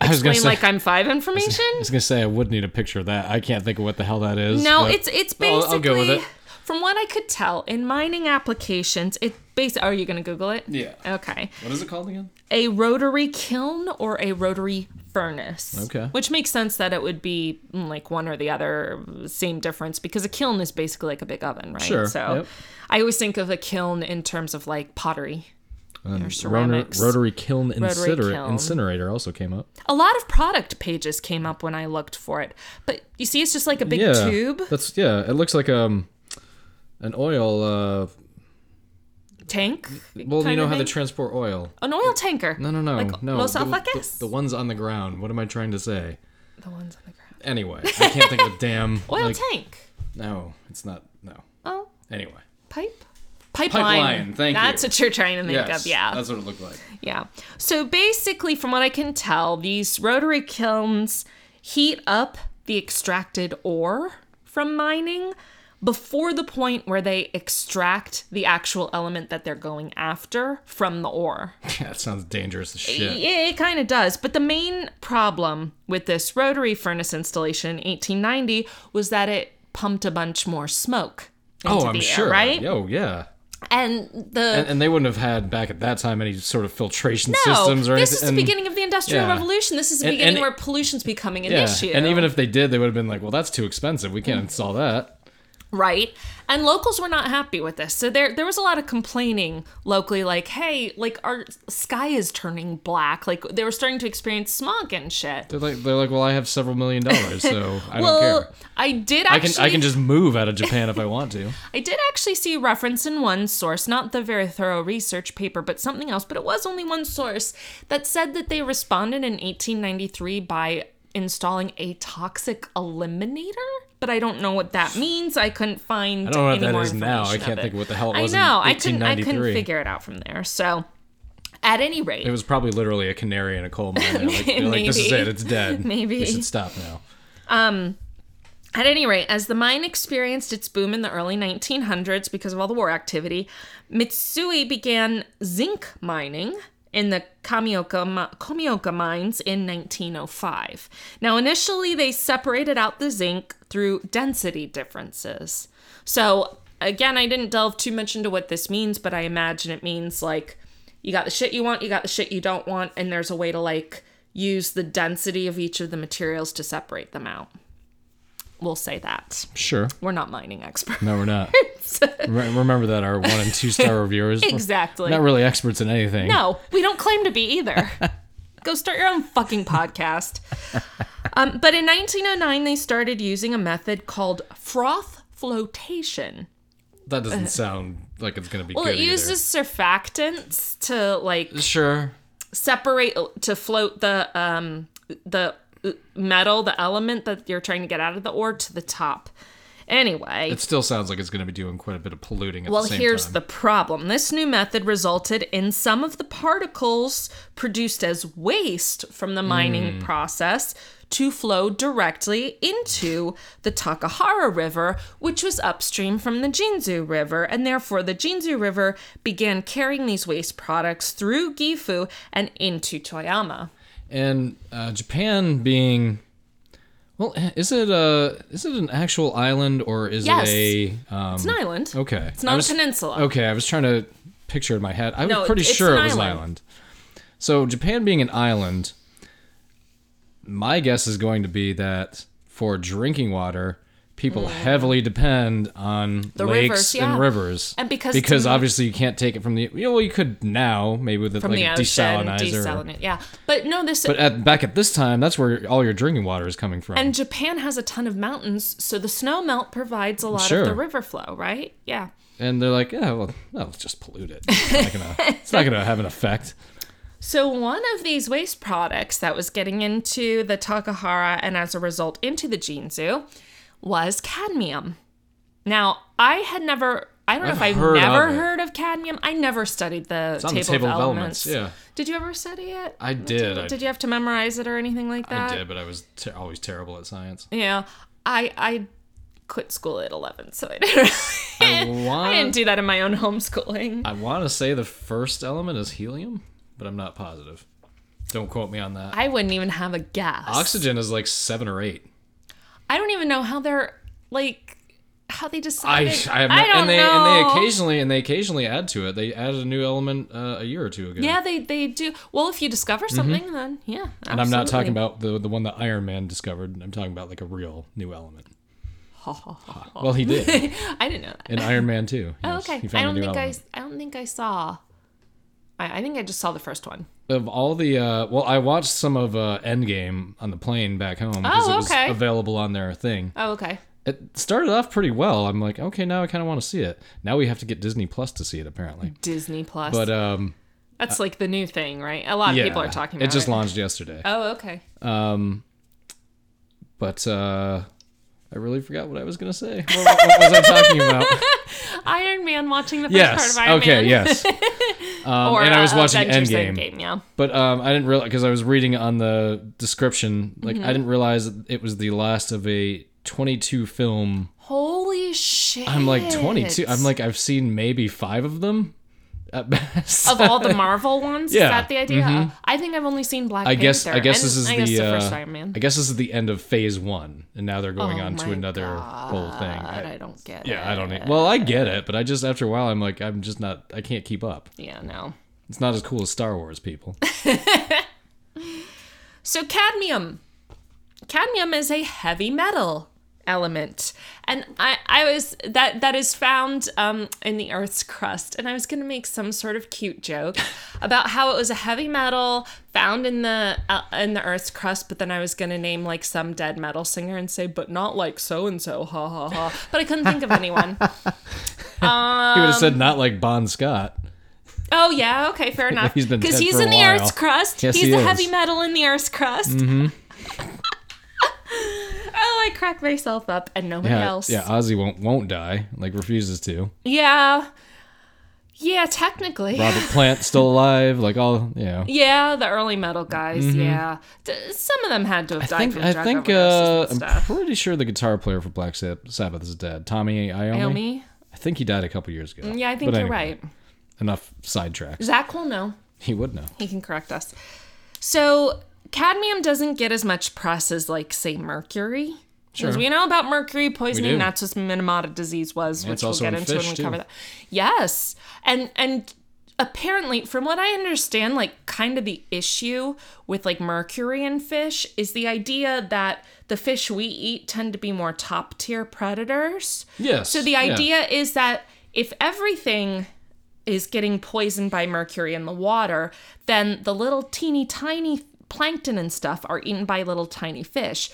[SPEAKER 2] I was gonna
[SPEAKER 1] explain
[SPEAKER 2] say.
[SPEAKER 1] like I'm five information.
[SPEAKER 2] I was gonna say I would need a picture of that. I can't think of what the hell that is.
[SPEAKER 1] No,
[SPEAKER 2] but
[SPEAKER 1] it's it's
[SPEAKER 2] I'll-
[SPEAKER 1] basically
[SPEAKER 2] I'll go with it.
[SPEAKER 1] from what I could tell in mining applications. It basically. Are you going to Google it?
[SPEAKER 2] Yeah.
[SPEAKER 1] Okay.
[SPEAKER 2] What is it called again?
[SPEAKER 1] A rotary kiln or a rotary furnace.
[SPEAKER 2] Okay.
[SPEAKER 1] Which makes sense that it would be mm, like one or the other, same difference because a kiln is basically like a big oven, right?
[SPEAKER 2] Sure,
[SPEAKER 1] So
[SPEAKER 2] yep.
[SPEAKER 1] I always think of a kiln in terms of like pottery. Or
[SPEAKER 2] Rotary,
[SPEAKER 1] ceramics.
[SPEAKER 2] rotary kiln incinerator,
[SPEAKER 1] kiln.
[SPEAKER 2] incinerator also came up.
[SPEAKER 1] A lot of product pages came up when I looked for it, but you see, it's just like a big
[SPEAKER 2] yeah,
[SPEAKER 1] tube
[SPEAKER 2] That's yeah. It looks like um an oil. uh
[SPEAKER 1] tank.
[SPEAKER 2] Well, you know how they transport oil.
[SPEAKER 1] An oil tanker.
[SPEAKER 2] No, no, no,
[SPEAKER 1] Like
[SPEAKER 2] no.
[SPEAKER 1] Los
[SPEAKER 2] the, the, the ones on the ground. What am I trying to say?
[SPEAKER 1] The ones on the ground.
[SPEAKER 2] Anyway, I can't think of a damn
[SPEAKER 1] Oil
[SPEAKER 2] like-
[SPEAKER 1] tank.
[SPEAKER 2] No, it's not. No.
[SPEAKER 1] Oh,
[SPEAKER 2] Anyway.
[SPEAKER 1] pipe. Pipeline.
[SPEAKER 2] Pipeline, thank you.
[SPEAKER 1] That's what you're trying to think
[SPEAKER 2] Yes.
[SPEAKER 1] of. Yeah.
[SPEAKER 2] That's what it looked like.
[SPEAKER 1] Yeah. So basically, from what I can tell, these rotary kilns heat up the extracted ore from mining before the point where they extract the actual element that they're going after from the ore.
[SPEAKER 2] Yeah, that sounds dangerous as shit.
[SPEAKER 1] Yeah, it kind of does. But the main problem with this rotary furnace installation in 1890 was that it pumped a bunch more smoke oh, into
[SPEAKER 2] Oh, I'm
[SPEAKER 1] the
[SPEAKER 2] sure.
[SPEAKER 1] right?
[SPEAKER 2] Oh, yeah.
[SPEAKER 1] And the
[SPEAKER 2] And, and they wouldn't have had back at that time any sort of filtration
[SPEAKER 1] no,
[SPEAKER 2] systems or
[SPEAKER 1] this
[SPEAKER 2] anything.
[SPEAKER 1] This is the
[SPEAKER 2] and-
[SPEAKER 1] beginning of the Industrial
[SPEAKER 2] yeah.
[SPEAKER 1] Revolution. This is the
[SPEAKER 2] And-
[SPEAKER 1] beginning where pollution's becoming an
[SPEAKER 2] yeah.
[SPEAKER 1] issue.
[SPEAKER 2] And even if they did, they would have been like, "Well, that's too expensive. We can't mm. install that."
[SPEAKER 1] Right? And locals were not happy with this. So there there was a lot of complaining locally like, "Hey, like our sky is turning black." Like they were starting to experience smog and shit.
[SPEAKER 2] They're like, they're like, well, I have several million dollars, so I don't
[SPEAKER 1] well,
[SPEAKER 2] care.
[SPEAKER 1] I did
[SPEAKER 2] I
[SPEAKER 1] actually
[SPEAKER 2] can I can just move out of Japan if I want to.
[SPEAKER 1] I did actually see reference in one source, not the very thorough research paper, but something else, but it was only one source that said that they responded in 1893 by installing a toxic eliminator. But I don't know what that means. I couldn't find
[SPEAKER 2] I don't know what
[SPEAKER 1] any
[SPEAKER 2] that now. I can't think
[SPEAKER 1] it.
[SPEAKER 2] what the hell it was.
[SPEAKER 1] I
[SPEAKER 2] know.
[SPEAKER 1] I couldn't. I couldn't figure it out from there. So, at any rate,
[SPEAKER 2] It was probably literally a canary in a coal mine. Like, they're like, this is it. It's dead.
[SPEAKER 1] Maybe.
[SPEAKER 2] We should stop now. Um.
[SPEAKER 1] At any rate, as the mine experienced its boom in the early 1900s because of all the war activity, Mitsui began zinc mining in the Kamioka, mi- Kamioka mines in 1905. Now, initially, they separated out the zinc through density differences. So, again, I didn't delve too much into what this means, but I imagine it means like you got the shit you want, you got the shit you don't want, and there's a way to like use the density of each of the materials to separate them out. We'll say that.
[SPEAKER 2] Sure.
[SPEAKER 1] We're not mining experts.
[SPEAKER 2] No, we're not. Re- Remember that our one and two star reviewers.
[SPEAKER 1] Exactly.
[SPEAKER 2] Not really experts in anything.
[SPEAKER 1] No, we don't claim to be either. Go start your own fucking podcast. Um, but in 1909, they started using a method called froth flotation.
[SPEAKER 2] That doesn't sound like it's gonna be
[SPEAKER 1] Well,
[SPEAKER 2] good
[SPEAKER 1] it uses surfactants to like.
[SPEAKER 2] Sure.
[SPEAKER 1] separate to float the um the metal, the element that you're trying to get out of the ore to the top. Anyway,
[SPEAKER 2] It still sounds like it's gonna be doing quite a bit of polluting at
[SPEAKER 1] Well,
[SPEAKER 2] the
[SPEAKER 1] here's
[SPEAKER 2] time.
[SPEAKER 1] the problem. This new method resulted in some of the particles produced as waste from the mining
[SPEAKER 2] Hmm.
[SPEAKER 1] process to flow directly into the Takahara River, which was upstream from the Jinzu River, and therefore the Jinzu River began carrying these waste products through Gifu and into Toyama.
[SPEAKER 2] And uh, Japan being, well, is it a is it an actual island or is
[SPEAKER 1] Yes.
[SPEAKER 2] it a? Um,
[SPEAKER 1] It's an island.
[SPEAKER 2] okay,
[SPEAKER 1] It's not
[SPEAKER 2] was-
[SPEAKER 1] a peninsula.
[SPEAKER 2] Okay, I was trying to picture it in my head. I was
[SPEAKER 1] No,
[SPEAKER 2] pretty sure
[SPEAKER 1] an
[SPEAKER 2] it was an
[SPEAKER 1] island.
[SPEAKER 2] island. So Japan being an island, my guess is going to be that for drinking water, people heavily depend on
[SPEAKER 1] Mm. The
[SPEAKER 2] lakes
[SPEAKER 1] rivers, yeah.
[SPEAKER 2] and rivers.
[SPEAKER 1] And because
[SPEAKER 2] because obviously you can't take it from the you know well you could now maybe with
[SPEAKER 1] From
[SPEAKER 2] like
[SPEAKER 1] the
[SPEAKER 2] a
[SPEAKER 1] ocean,
[SPEAKER 2] desalinizer.
[SPEAKER 1] desalinate, yeah. But no, this
[SPEAKER 2] But at back at this time, that's where all your drinking water is coming from.
[SPEAKER 1] And Japan has a ton of mountains, so the snow melt provides a lot
[SPEAKER 2] Sure.
[SPEAKER 1] of the river flow, right? Yeah.
[SPEAKER 2] And they're like, yeah, well, let's just pollute it. It's not gonna, it's not gonna have an effect.
[SPEAKER 1] So one of these waste products that was getting into the Takahara and as a result into the Jinzu was cadmium. Now, I had never I don't know
[SPEAKER 2] I've
[SPEAKER 1] if I've
[SPEAKER 2] heard
[SPEAKER 1] never heard of cadmium. I never studied the, table,
[SPEAKER 2] the table
[SPEAKER 1] of elements.
[SPEAKER 2] elements, yeah.
[SPEAKER 1] Did you ever study it?
[SPEAKER 2] I did. I,
[SPEAKER 1] Did you have to memorize it or anything like that?
[SPEAKER 2] I did, but I was ter- always terrible at science.
[SPEAKER 1] Yeah. I I quit school at 11, so I didn't
[SPEAKER 2] I
[SPEAKER 1] I didn't do that in my own homeschooling.
[SPEAKER 2] I want to say the first element is helium, but I'm not positive. Don't quote me on that.
[SPEAKER 1] I wouldn't even have a guess.
[SPEAKER 2] Oxygen is like seven or eight.
[SPEAKER 1] I don't even know how they're like how they
[SPEAKER 2] I,
[SPEAKER 1] decided.
[SPEAKER 2] I have
[SPEAKER 1] I don't
[SPEAKER 2] and they
[SPEAKER 1] know.
[SPEAKER 2] and they occasionally and they occasionally add to it. They added a new element uh, a year or two ago.
[SPEAKER 1] yeah, they they do. Well, if you discover something, then yeah.
[SPEAKER 2] Mm-hmm. and I'm not talking about the the one that Iron Man discovered. I'm talking about like a real new element. well, he did
[SPEAKER 1] I didn't know that.
[SPEAKER 2] in Iron Man 2.
[SPEAKER 1] Oh, okay. I don't think I. I don't think I saw. I, I think I just saw the first one.
[SPEAKER 2] of all the uh well i watched some of uh endgame on the plane back home because
[SPEAKER 1] Oh,
[SPEAKER 2] it was
[SPEAKER 1] okay.
[SPEAKER 2] available on their thing
[SPEAKER 1] Oh, okay.
[SPEAKER 2] it started off pretty well i'm like okay now i kind of want to see it now we have to get disney plus to see it apparently
[SPEAKER 1] Disney Plus.
[SPEAKER 2] but um
[SPEAKER 1] That's like the new thing, right? A lot of
[SPEAKER 2] yeah
[SPEAKER 1] people are talking about
[SPEAKER 2] it just launched yesterday
[SPEAKER 1] Oh, okay.
[SPEAKER 2] um but uh i really forgot what i was gonna say what, what was i talking about
[SPEAKER 1] Iron Man watching the first part
[SPEAKER 2] yes
[SPEAKER 1] of Iron Man.
[SPEAKER 2] okay yes um,
[SPEAKER 1] Or,
[SPEAKER 2] and i was
[SPEAKER 1] uh,
[SPEAKER 2] watching
[SPEAKER 1] Avengers
[SPEAKER 2] endgame
[SPEAKER 1] Endgame, yeah.
[SPEAKER 2] But um, I didn't realize because I was reading on the description, like
[SPEAKER 1] Mm-hmm.
[SPEAKER 2] I didn't realize it was the last of a 22 film.
[SPEAKER 1] Holy shit.
[SPEAKER 2] I'm like 22. I'm like I've seen maybe five of them at best.
[SPEAKER 1] of all the Marvel ones.
[SPEAKER 2] Yeah,
[SPEAKER 1] Is that the idea? I think I've only seen Black
[SPEAKER 2] I guess
[SPEAKER 1] Panther.
[SPEAKER 2] I guess this is
[SPEAKER 1] guess
[SPEAKER 2] the, uh,
[SPEAKER 1] first Iron Man.
[SPEAKER 2] I guess this is the end of Phase One, and now they're going
[SPEAKER 1] Oh
[SPEAKER 2] on to another whole thing. I-
[SPEAKER 1] I don't get it.
[SPEAKER 2] yeah, I don't. Well, I get it, but I just after a while, I'm like, I'm just not. I can't keep up.
[SPEAKER 1] Yeah, no.
[SPEAKER 2] It's not as cool as Star Wars, people.
[SPEAKER 1] So cadmium. Cadmium is a heavy metal. Element. And i i was that that is found um in the earth's crust. And i was gonna make some sort of cute joke about how it was a heavy metal found in the uh, in the earth's crust but then i was gonna name like some dead metal singer and say but not like so and so ha ha ha. But i couldn't think of anyone.
[SPEAKER 2] He would have said not like Bon Scott.
[SPEAKER 1] oh yeah okay fair enough.
[SPEAKER 2] He's been
[SPEAKER 1] because he's in the earth's crust.
[SPEAKER 2] Yes,
[SPEAKER 1] he's
[SPEAKER 2] he
[SPEAKER 1] the
[SPEAKER 2] is.
[SPEAKER 1] heavy metal in the earth's crust. Mm-hmm. Crack myself up and nobody
[SPEAKER 2] Yeah,
[SPEAKER 1] else
[SPEAKER 2] yeah. Ozzy won't won't die. Like refuses to.
[SPEAKER 1] Yeah. Yeah, technically.
[SPEAKER 2] Robert Plant still alive. Like all yeah.
[SPEAKER 1] Yeah, the early metal guys. Yeah, D- some of them had to have
[SPEAKER 2] Mm-hmm. I
[SPEAKER 1] died
[SPEAKER 2] think
[SPEAKER 1] from
[SPEAKER 2] I
[SPEAKER 1] drug
[SPEAKER 2] think uh, I'm
[SPEAKER 1] stuff.
[SPEAKER 2] pretty sure the guitar player for Black Sabbath is dead. Tommy Iommi.
[SPEAKER 1] Naomi?
[SPEAKER 2] I think he died a couple years ago.
[SPEAKER 1] Yeah, I think
[SPEAKER 2] But
[SPEAKER 1] you're
[SPEAKER 2] anyway,
[SPEAKER 1] right.
[SPEAKER 2] Enough sidetracks.
[SPEAKER 1] Zach will know.
[SPEAKER 2] He would know.
[SPEAKER 1] He can correct us. So cadmium doesn't get as much press as like say mercury. Because
[SPEAKER 2] Sure.
[SPEAKER 1] we know about mercury poisoning, that's what Minamata disease was, which we'll get
[SPEAKER 2] in
[SPEAKER 1] into when we
[SPEAKER 2] too.
[SPEAKER 1] cover that. Yes. And and apparently, from what I understand, like kind of the issue with like mercury in fish is the idea that the fish we eat tend to be more top tier predators.
[SPEAKER 2] Yes.
[SPEAKER 1] So the
[SPEAKER 2] yeah.
[SPEAKER 1] idea is that if everything is getting poisoned by mercury in the water, then the little teeny tiny plankton and stuff are eaten by little tiny fish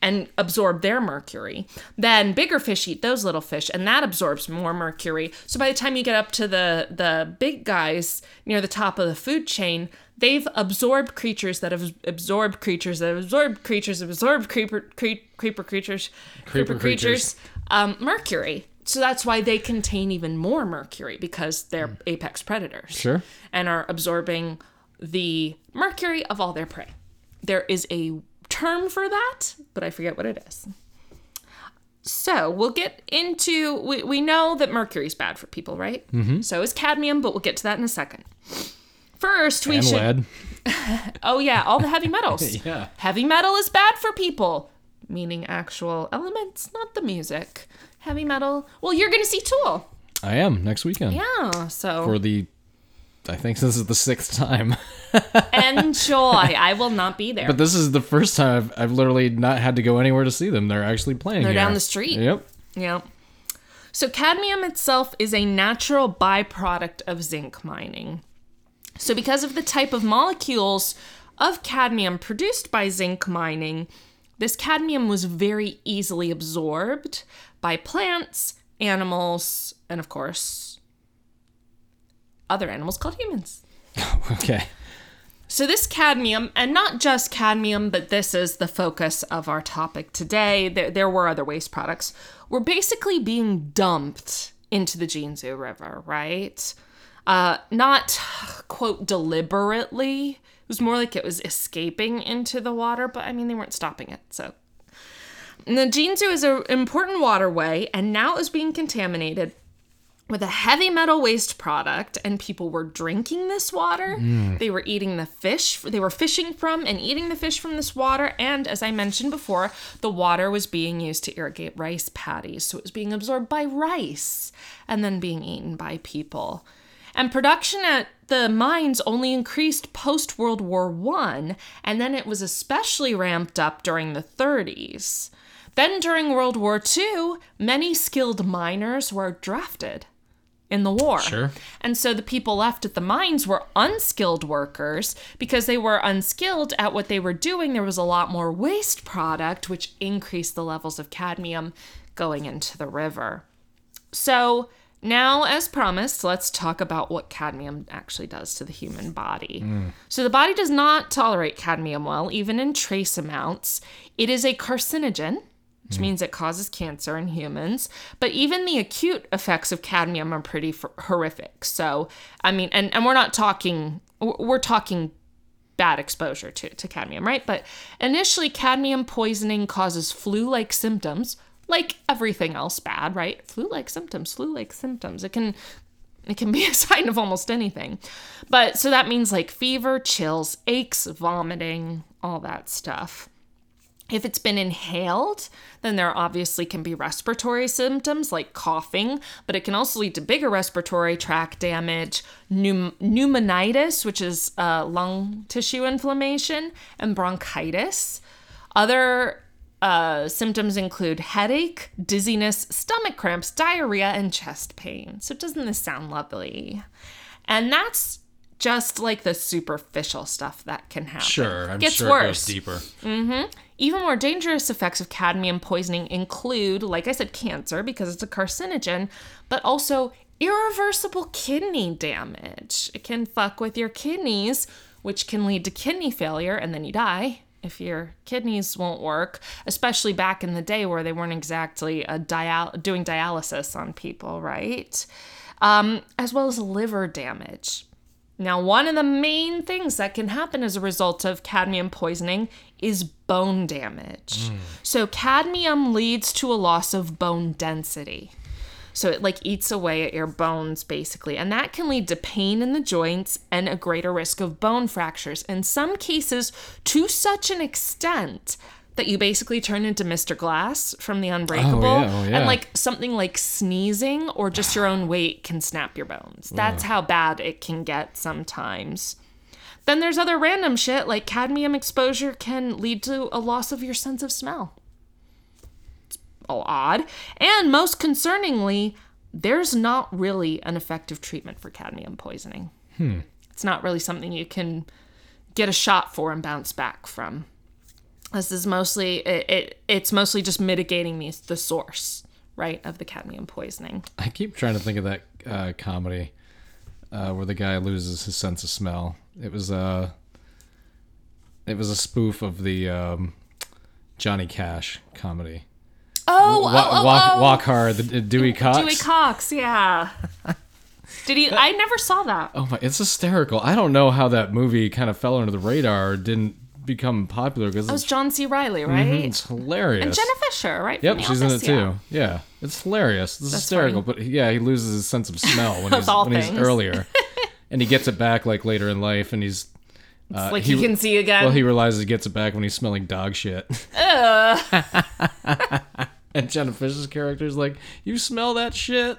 [SPEAKER 1] and absorb their mercury. Then bigger fish eat those little fish and that absorbs more mercury. So by the time you get up to the the big guys near the top of the food chain, they've absorbed creatures that have absorbed creatures that have absorbed creatures that have absorbed creeper cre- creeper creatures
[SPEAKER 2] Creeper creatures.
[SPEAKER 1] um, mercury. So that's why they contain even more mercury because they're apex predators
[SPEAKER 2] Sure.
[SPEAKER 1] and are absorbing the mercury of all their prey. There is a term for that, but I forget what it is. So we'll get into we, we know that mercury's bad for people, right? Mm-hmm. So is cadmium, but we'll get to that in a second. First, we
[SPEAKER 2] And
[SPEAKER 1] should
[SPEAKER 2] lead.
[SPEAKER 1] Oh yeah, all the heavy metals.
[SPEAKER 2] Yeah.
[SPEAKER 1] Heavy metal is bad for people, meaning actual elements, not the music. Heavy metal. Well, you're going to see Tool.
[SPEAKER 2] I am next weekend
[SPEAKER 1] Yeah, so
[SPEAKER 2] for the. I think this is the sixth time,
[SPEAKER 1] enjoy. I will not be there.
[SPEAKER 2] but this is the first time I've, I've literally not had to go anywhere to see them. They're actually playing.
[SPEAKER 1] They're down the street.
[SPEAKER 2] Yep.
[SPEAKER 1] Yeah. So cadmium itself is a natural byproduct of zinc mining. So because of the type of molecules of cadmium produced by zinc mining, this cadmium was very easily absorbed by plants, animals, and of course, other animals called humans.
[SPEAKER 2] Okay.
[SPEAKER 1] So, this cadmium, and not just cadmium, but this is the focus of our topic today, there, there were other waste products, were basically being dumped into the Jinzu River, right? Uh, not, quote, deliberately. It was more like it was escaping into the water, but I mean, they weren't stopping it, so. And the Jinzu is an important waterway, and now it was being contaminated with a heavy metal waste product and people were drinking this water. Mm. They were eating the fish they were fishing from and eating the fish from this water and as i mentioned before the water was being used to irrigate rice paddies. So it was being absorbed by rice and then being eaten by people. And production at the mines only increased post world war one and then it was especially ramped up during the 30s then during world war ii many skilled miners were drafted in the war.
[SPEAKER 2] Sure.
[SPEAKER 1] And so the people left at the mines were unskilled workers because they were unskilled at what they were doing. There was a lot more waste product, which increased the levels of cadmium going into the river. So now, as promised, let's talk about what cadmium actually does to the human body. Mm. So the body does not tolerate cadmium well, even in trace amounts. It is a carcinogen which hmm. means it causes cancer in humans. But even the acute effects of cadmium are pretty f- horrific. So, I mean, and, and we're not talking, we're talking bad exposure to, to cadmium, right? But initially, cadmium poisoning causes flu like symptoms, like everything else bad, right? Flu like symptoms, flu like symptoms. It can. It can be a sign of almost anything. But so that means like fever, chills, aches, vomiting, all that stuff. If it's been inhaled, then there obviously can be respiratory symptoms like coughing, but it can also lead to bigger respiratory tract damage, pneum- pneumonitis, which is uh, lung tissue inflammation, and bronchitis. Other Uh, symptoms include headache, dizziness, stomach cramps, diarrhea, and chest pain. So, doesn't this sound lovely? And that's just like the superficial stuff that can happen.
[SPEAKER 2] Sure, I'm
[SPEAKER 1] Gets
[SPEAKER 2] sure
[SPEAKER 1] worse.
[SPEAKER 2] it goes deeper.
[SPEAKER 1] Even more dangerous effects of cadmium poisoning include, like I said, cancer because it's a carcinogen, but also irreversible kidney damage. It can fuck with your kidneys, which can lead to kidney failure, and then you die if your kidneys won't work, especially back in the day where they weren't exactly dial- doing dialysis on people, right? Um, as well as liver damage. Now, one of the main things that can happen as a result of cadmium poisoning is bone damage. Mm. So, cadmium leads to a loss of bone density. So, it like eats away at your bones basically, and that can lead to pain in the joints and a greater risk of bone fractures. In some cases, to such an extent that you basically turn into Mr. Glass from The Unbreakable.
[SPEAKER 2] Oh, yeah, oh, yeah.
[SPEAKER 1] And like something like sneezing or just your own weight can snap your bones. That's how bad it can get sometimes. Then there's other random shit like cadmium exposure can lead to a loss of your sense of smell. It's all odd. And most concerningly, there's not really an effective treatment for cadmium poisoning. Hmm. It's not really something you can get a shot for and bounce back from. This is mostly it, it it's mostly just mitigating the the source, right, of the cadmium poisoning.
[SPEAKER 2] I keep trying to think of that uh, comedy uh, where the guy loses his sense of smell. It was a it was a spoof of the um, Johnny Cash comedy.
[SPEAKER 1] Oh,
[SPEAKER 2] Wa-
[SPEAKER 1] oh, oh,
[SPEAKER 2] walk,
[SPEAKER 1] oh.
[SPEAKER 2] walk hard. The, uh, Dewey Cox.
[SPEAKER 1] Dewey Cox, yeah. Did he? I never saw that.
[SPEAKER 2] Oh my! It's hysterical. I don't know how that movie kind of fell under the radar didn't become popular because
[SPEAKER 1] it was John C. Reilly, mm-hmm, right?
[SPEAKER 2] it's hilarious.
[SPEAKER 1] And Jenna Fischer, right?
[SPEAKER 2] Yep, she's in it
[SPEAKER 1] Office?
[SPEAKER 2] too.
[SPEAKER 1] Yeah.
[SPEAKER 2] It's hilarious. It's hysterical, but yeah, he loses his sense of smell when he's when he's earlier, and he gets it back like later in life, and he's uh,
[SPEAKER 1] Like he, can see again.
[SPEAKER 2] Well, he realizes he gets it back when he's smelling dog shit. and Jenna Fischer's character is like, "You smell that shit."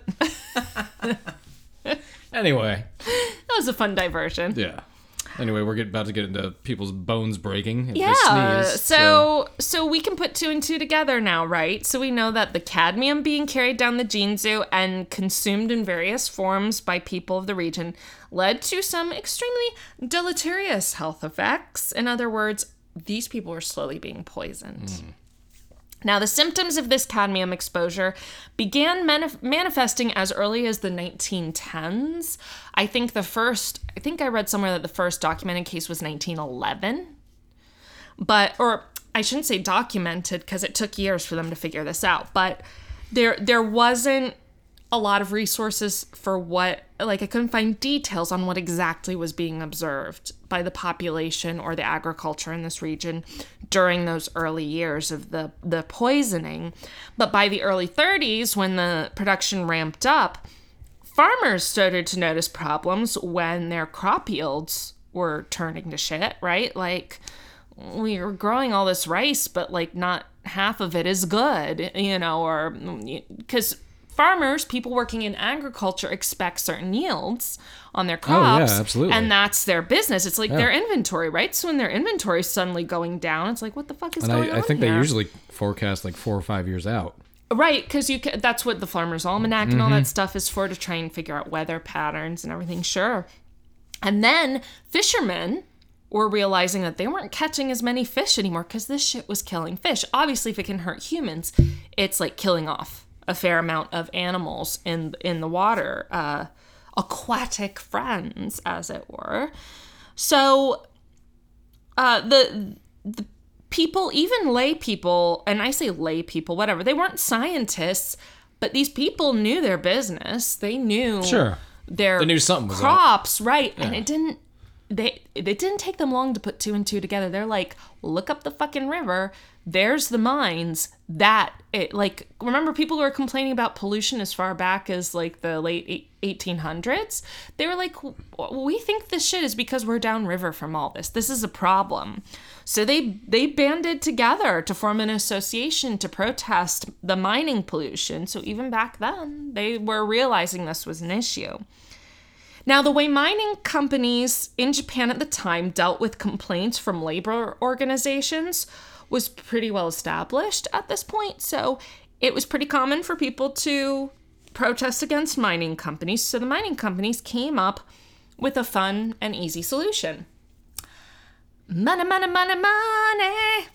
[SPEAKER 2] anyway,
[SPEAKER 1] that was a fun diversion.
[SPEAKER 2] yeah. Anyway, we're get, about to get into people's bones breaking.
[SPEAKER 1] Yeah.
[SPEAKER 2] sneeze,
[SPEAKER 1] so so we can put two and two together now, right? So we know that the cadmium being carried down the Jinzu and consumed in various forms by people of the region led to some extremely deleterious health effects. In other words, these people were slowly being poisoned. Hmm. Now, the symptoms of this cadmium exposure began manif- manifesting as early as the 1910s. I think the first, I think I read somewhere that the first documented case was 1911. But, or I shouldn't say documented because it took years for them to figure this out. But there, there wasn't a lot of resources for what like I couldn't find details on what exactly was being observed by the population or the agriculture in this region during those early years of the the poisoning. But by the early 30s when the production ramped up, farmers started to notice problems when their crop yields were turning to shit, right? Like we were growing all this rice, but like not half of it is good, you know, or because farmers, people working in agriculture, expect certain yields on their crops.
[SPEAKER 2] Oh, yeah, absolutely.
[SPEAKER 1] And that's their business. It's like their inventory, right? So when their inventory is suddenly going down, it's like, what the fuck is
[SPEAKER 2] and
[SPEAKER 1] going
[SPEAKER 2] I,
[SPEAKER 1] on?
[SPEAKER 2] I think they usually forecast like four or five years out.
[SPEAKER 1] Right, because you ca that's what the Farmer's Almanac and all
[SPEAKER 2] Mm-hmm.
[SPEAKER 1] that stuff is for to try and figure out weather patterns and everything. Sure. And then fishermen were realizing that they weren't catching as many fish anymore because this shit was killing fish. Obviously, if it can hurt humans, it's like killing off a fair amount of animals in in the water, uh, aquatic friends, as it were. So uh, the the people, even lay people, and I say lay people, whatever, they weren't scientists, but these people knew their business. They knew
[SPEAKER 2] Sure.
[SPEAKER 1] their
[SPEAKER 2] They knew something
[SPEAKER 1] crops, right? And it didn't. They it didn't take them long to put two and two together. They're like, look up the fucking river. There's the mines. That it like remember people were complaining about pollution as far back as like the late 1800s. They were like, we think this shit is because we're downriver from all this. This is a problem. So they they banded together to form an association to protest the mining pollution. So even back then, they were realizing this was an issue. Now, the way mining companies in Japan at the time dealt with complaints from labor organizations was pretty well established at this point. So it was pretty common for people to protest against mining companies. So the mining companies came up with a fun and easy solution. Money, money, money, money.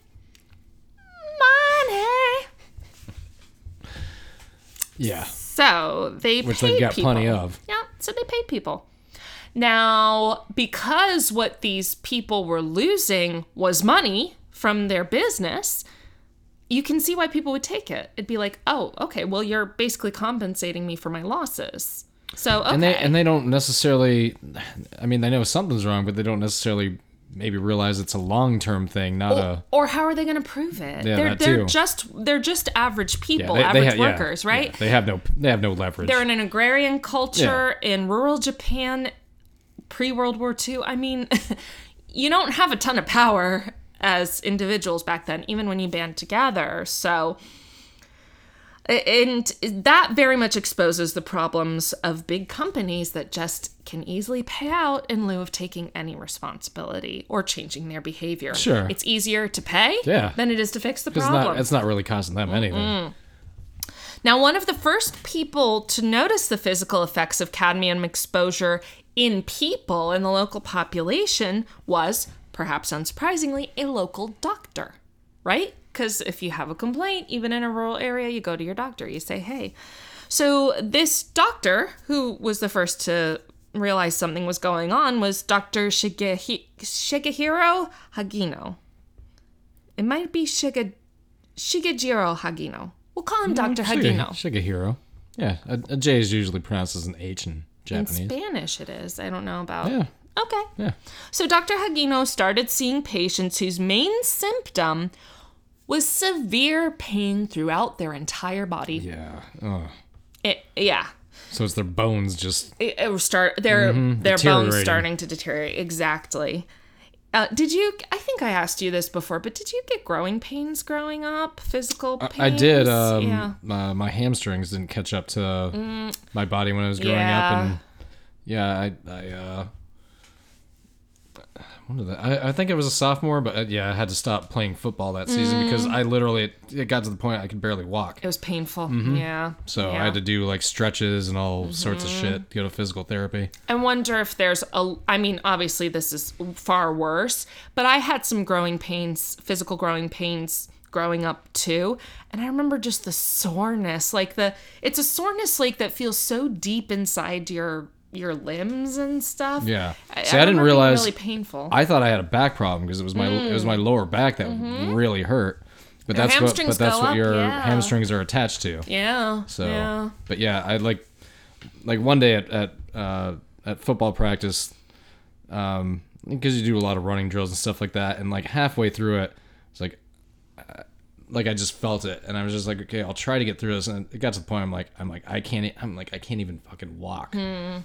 [SPEAKER 1] Money.
[SPEAKER 2] Yeah.
[SPEAKER 1] So they.
[SPEAKER 2] Which they've got
[SPEAKER 1] people.
[SPEAKER 2] plenty of.
[SPEAKER 1] Yeah, so they paid people. Now, because what these people were losing was money from their business, you can see why people would take it. It'd be like, oh, okay, well, you're basically compensating me for my losses. So, okay.
[SPEAKER 2] And they and they don't necessarily I mean they know something's wrong, but they don't necessarily maybe realize it's a long term thing, not a
[SPEAKER 1] or how are they going to prove it?
[SPEAKER 2] Yeah,
[SPEAKER 1] they're they're just they're just average people,
[SPEAKER 2] they- they
[SPEAKER 1] average
[SPEAKER 2] ha-
[SPEAKER 1] workers,
[SPEAKER 2] yeah.
[SPEAKER 1] right?
[SPEAKER 2] they have no they have no leverage.
[SPEAKER 1] They're in an agrarian culture in rural Japan pre World War II. I mean, you don't have a ton of power as individuals back then, even when you band together. So, and that very much exposes the problems of big companies that just can easily pay out in lieu of taking any responsibility or changing their behavior.
[SPEAKER 2] Sure.
[SPEAKER 1] It's easier to pay
[SPEAKER 2] Yeah.
[SPEAKER 1] than it is to fix the
[SPEAKER 2] it's
[SPEAKER 1] problem.
[SPEAKER 2] not it's not really costing them anything.
[SPEAKER 1] Now, one of the first people to notice the physical effects of cadmium exposure in people in the local population was, perhaps unsurprisingly, a local doctor, right? Because if you have a complaint, even in a rural area, you go to your doctor, you say, hey. So, this doctor, who was the first to realize something was going on, was Dr. Shigehi- Shigehiro Hagino. It might be Shiga- Shigejiro Hagino. We'll call him mm, Dr. Hagino.
[SPEAKER 2] Shigehiro. Yeah, a, a J is usually pronounced as an H in Japanese.
[SPEAKER 1] In
[SPEAKER 2] Japanese.
[SPEAKER 1] Spanish, it is. I don't know about.
[SPEAKER 2] Yeah.
[SPEAKER 1] Okay.
[SPEAKER 2] Yeah.
[SPEAKER 1] So Dr. Hagino started seeing patients whose main symptom was severe pain throughout their entire body.
[SPEAKER 2] Yeah. Ugh.
[SPEAKER 1] It, yeah.
[SPEAKER 2] So it's their bones just
[SPEAKER 1] It, it start their their bones starting to deteriorate. Exactly. Uh, did you? I think I asked you this before, but did you get growing pains growing up? Physical pains?
[SPEAKER 2] I did. Um,
[SPEAKER 1] yeah.
[SPEAKER 2] my, my hamstrings didn't catch up to my body when I was growing
[SPEAKER 1] Yeah.
[SPEAKER 2] up, and yeah, I, I, uh, when did that? I, I think it was a sophomore, but uh, yeah, I had to stop playing football that season
[SPEAKER 1] Mm.
[SPEAKER 2] because I literally it, it got to the point I could barely walk.
[SPEAKER 1] It was painful. Yeah.
[SPEAKER 2] Mm-hmm. So
[SPEAKER 1] yeah. Mm-hmm.
[SPEAKER 2] I had to do like stretches and all sorts of shit. Go to physical therapy.
[SPEAKER 1] I wonder if there's a. I mean, obviously this is far worse, but I had some growing pains, physical growing pains growing up too, and I remember just the soreness, like the. It's a soreness like that feels so deep inside your your limbs and stuff.
[SPEAKER 2] Yeah.
[SPEAKER 1] I,
[SPEAKER 2] See, I didn't
[SPEAKER 1] remember being
[SPEAKER 2] realize-
[SPEAKER 1] really painful.
[SPEAKER 2] I thought I had a back problem because it was my it was my lower back that really hurt. But
[SPEAKER 1] Mm-hmm. Your
[SPEAKER 2] that's what but that's what
[SPEAKER 1] up,
[SPEAKER 2] your
[SPEAKER 1] yeah.
[SPEAKER 2] hamstrings are attached to.
[SPEAKER 1] yeah.
[SPEAKER 2] So,
[SPEAKER 1] yeah.
[SPEAKER 2] but yeah, I like, like one day at at uh, at football practice, um, because you do a lot of running drills and stuff like that, and like halfway through it, it's like, uh, like I just felt it, and I was just like, okay, I'll try to get through this, and it got to the point I'm like, I'm like, I can't, I'm like, I can't even fucking walk.
[SPEAKER 1] Hmm.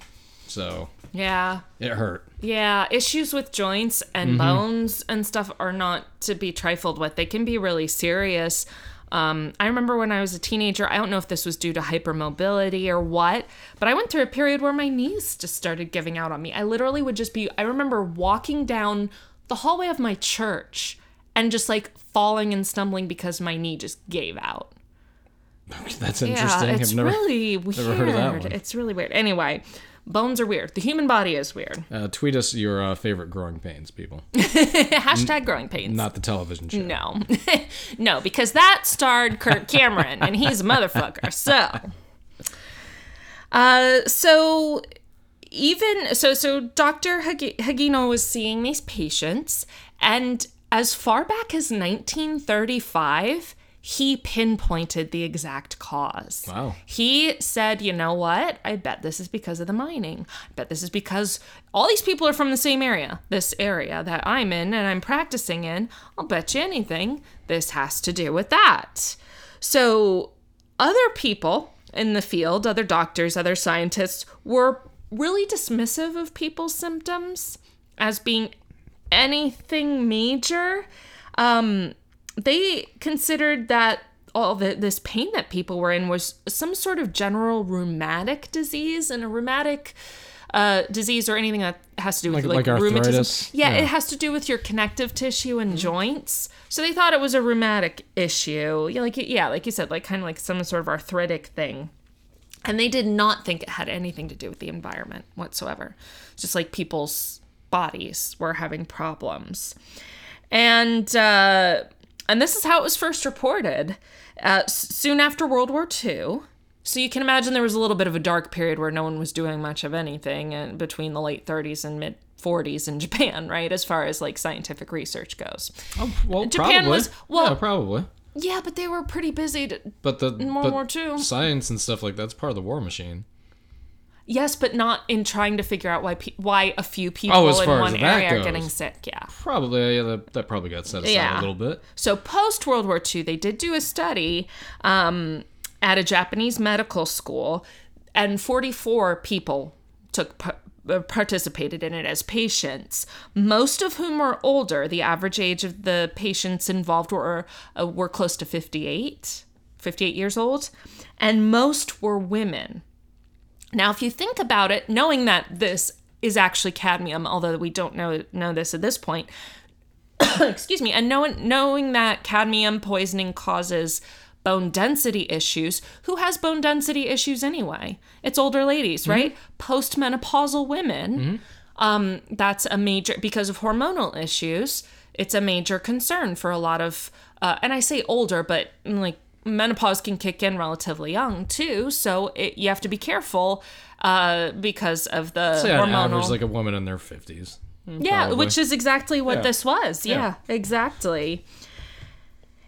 [SPEAKER 2] So
[SPEAKER 1] Yeah.
[SPEAKER 2] it hurt.
[SPEAKER 1] Yeah, issues with joints and bones and stuff are not to be trifled with. They can be really serious. Um, I remember when I was a teenager, I don't know if this was due to hypermobility or what, but I went through a period where my knees just started giving out on me. I literally would just be, I remember walking down the hallway of my church and just like falling and stumbling because my knee just gave out.
[SPEAKER 2] That's interesting.
[SPEAKER 1] Yeah, it's
[SPEAKER 2] I've never
[SPEAKER 1] really weird.
[SPEAKER 2] heard of that one.
[SPEAKER 1] It's really weird. Anyway, bones are weird. The human body is weird.
[SPEAKER 2] uh, tweet us your uh, favorite growing pains, people,
[SPEAKER 1] Hashtag growing pains.
[SPEAKER 2] not the television show.
[SPEAKER 1] No, no, because that starred Kirk Cameron, and he's a motherfucker. So, uh, so even so, so Doctor Hagi- Hagino was seeing these patients, and as far back as 1935. He pinpointed the exact cause.
[SPEAKER 2] Wow.
[SPEAKER 1] He said, you know what? I bet this is because of the mining. I bet this is because all these people are from the same area, this area that I'm in and I'm practicing in. I'll bet you anything this has to do with that. So, other people in the field, other doctors, other scientists, were really dismissive of people's symptoms as being anything major. Um, they considered that all the, this pain that people were in was some sort of general rheumatic disease and a rheumatic uh, disease or anything that has to do with
[SPEAKER 2] Like-
[SPEAKER 1] like,
[SPEAKER 2] like
[SPEAKER 1] rheumatism.
[SPEAKER 2] arthritis?
[SPEAKER 1] Yeah,
[SPEAKER 2] Yeah. Mm-hmm.
[SPEAKER 1] it has to do with your connective tissue and joints. So they thought it was a rheumatic issue. Yeah, Like yeah, like you said, like kind of like some sort of arthritic thing. And they did not think it had anything to do with the environment whatsoever. Just like people's bodies were having problems. And uh, and this is how it was first reported. Uh, soon after World War II. So you can imagine there was a little bit of a dark period where no one was doing much of anything and between the late 30s and mid 40s in Japan, right? As far as like scientific research goes.
[SPEAKER 2] Oh, well,
[SPEAKER 1] Japan
[SPEAKER 2] probably.
[SPEAKER 1] was- well-
[SPEAKER 2] yeah, probably.
[SPEAKER 1] Yeah, but they were pretty busy. To,
[SPEAKER 2] But the
[SPEAKER 1] World War II.
[SPEAKER 2] science and stuff like that's part of the war machine.
[SPEAKER 1] Yes, but not in trying to figure out why pe- why a few people
[SPEAKER 2] Oh,
[SPEAKER 1] in one area are getting sick. Yeah.
[SPEAKER 2] Probably, yeah, that, that probably got set aside
[SPEAKER 1] Yeah.
[SPEAKER 2] a little bit.
[SPEAKER 1] So post World War II, they did do a study um, at a Japanese medical school, and 44 people took pa- uh, participated in it as patients. Most of whom were older. The average age of the patients involved were uh, were close to 58, 58 years old, and most were women. Now, if you think about it, knowing that this is actually cadmium, although we don't know know this at this point, excuse me, and knowing knowing that cadmium poisoning causes bone density issues, who has bone density issues anyway? It's older ladies, right? Postmenopausal women. Um, that's a major because of hormonal issues. It's a major concern for a lot of, uh, and I say older, but like menopause can kick in relatively young too. So it, you have to be careful uh, because of the
[SPEAKER 2] Say on
[SPEAKER 1] hormonal.
[SPEAKER 2] average, like a woman in their fifties.
[SPEAKER 1] Yeah,
[SPEAKER 2] Probably.
[SPEAKER 1] which is exactly what
[SPEAKER 2] Yeah.
[SPEAKER 1] this was. Yeah,
[SPEAKER 2] Yeah.
[SPEAKER 1] exactly.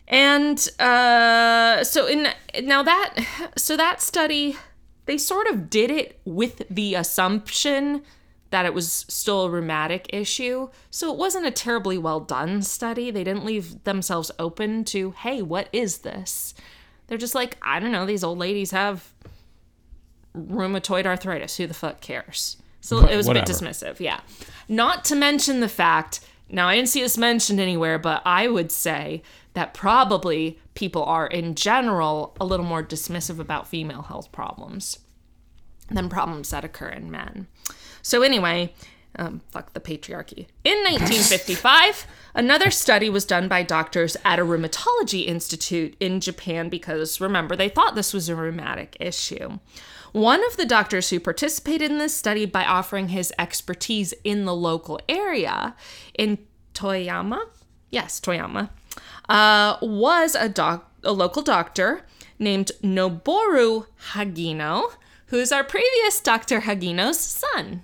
[SPEAKER 1] And uh, so in now that so that study, they sort of did it with the assumption that it was still a rheumatic issue. So it wasn't a terribly well done study. They didn't leave themselves open to, hey, what is this? They're just like, I don't know, these old ladies have rheumatoid arthritis. Who the fuck cares? So it was a bit dismissive, yeah. Not to mention the fact, now I didn't see this mentioned anywhere, but I would say that probably people are in general a little more dismissive about female health problems than problems that occur in men. So anyway, um, fuck the patriarchy. In 1955, another study was done by doctors at a rheumatology institute in Japan because remember they thought this was a rheumatic issue. One of the doctors who participated in this study by offering his expertise in the local area in Toyama, yes, Toyama, uh, was a doc, a local doctor named Noboru Hagino, who's our previous Dr. Hagino's son.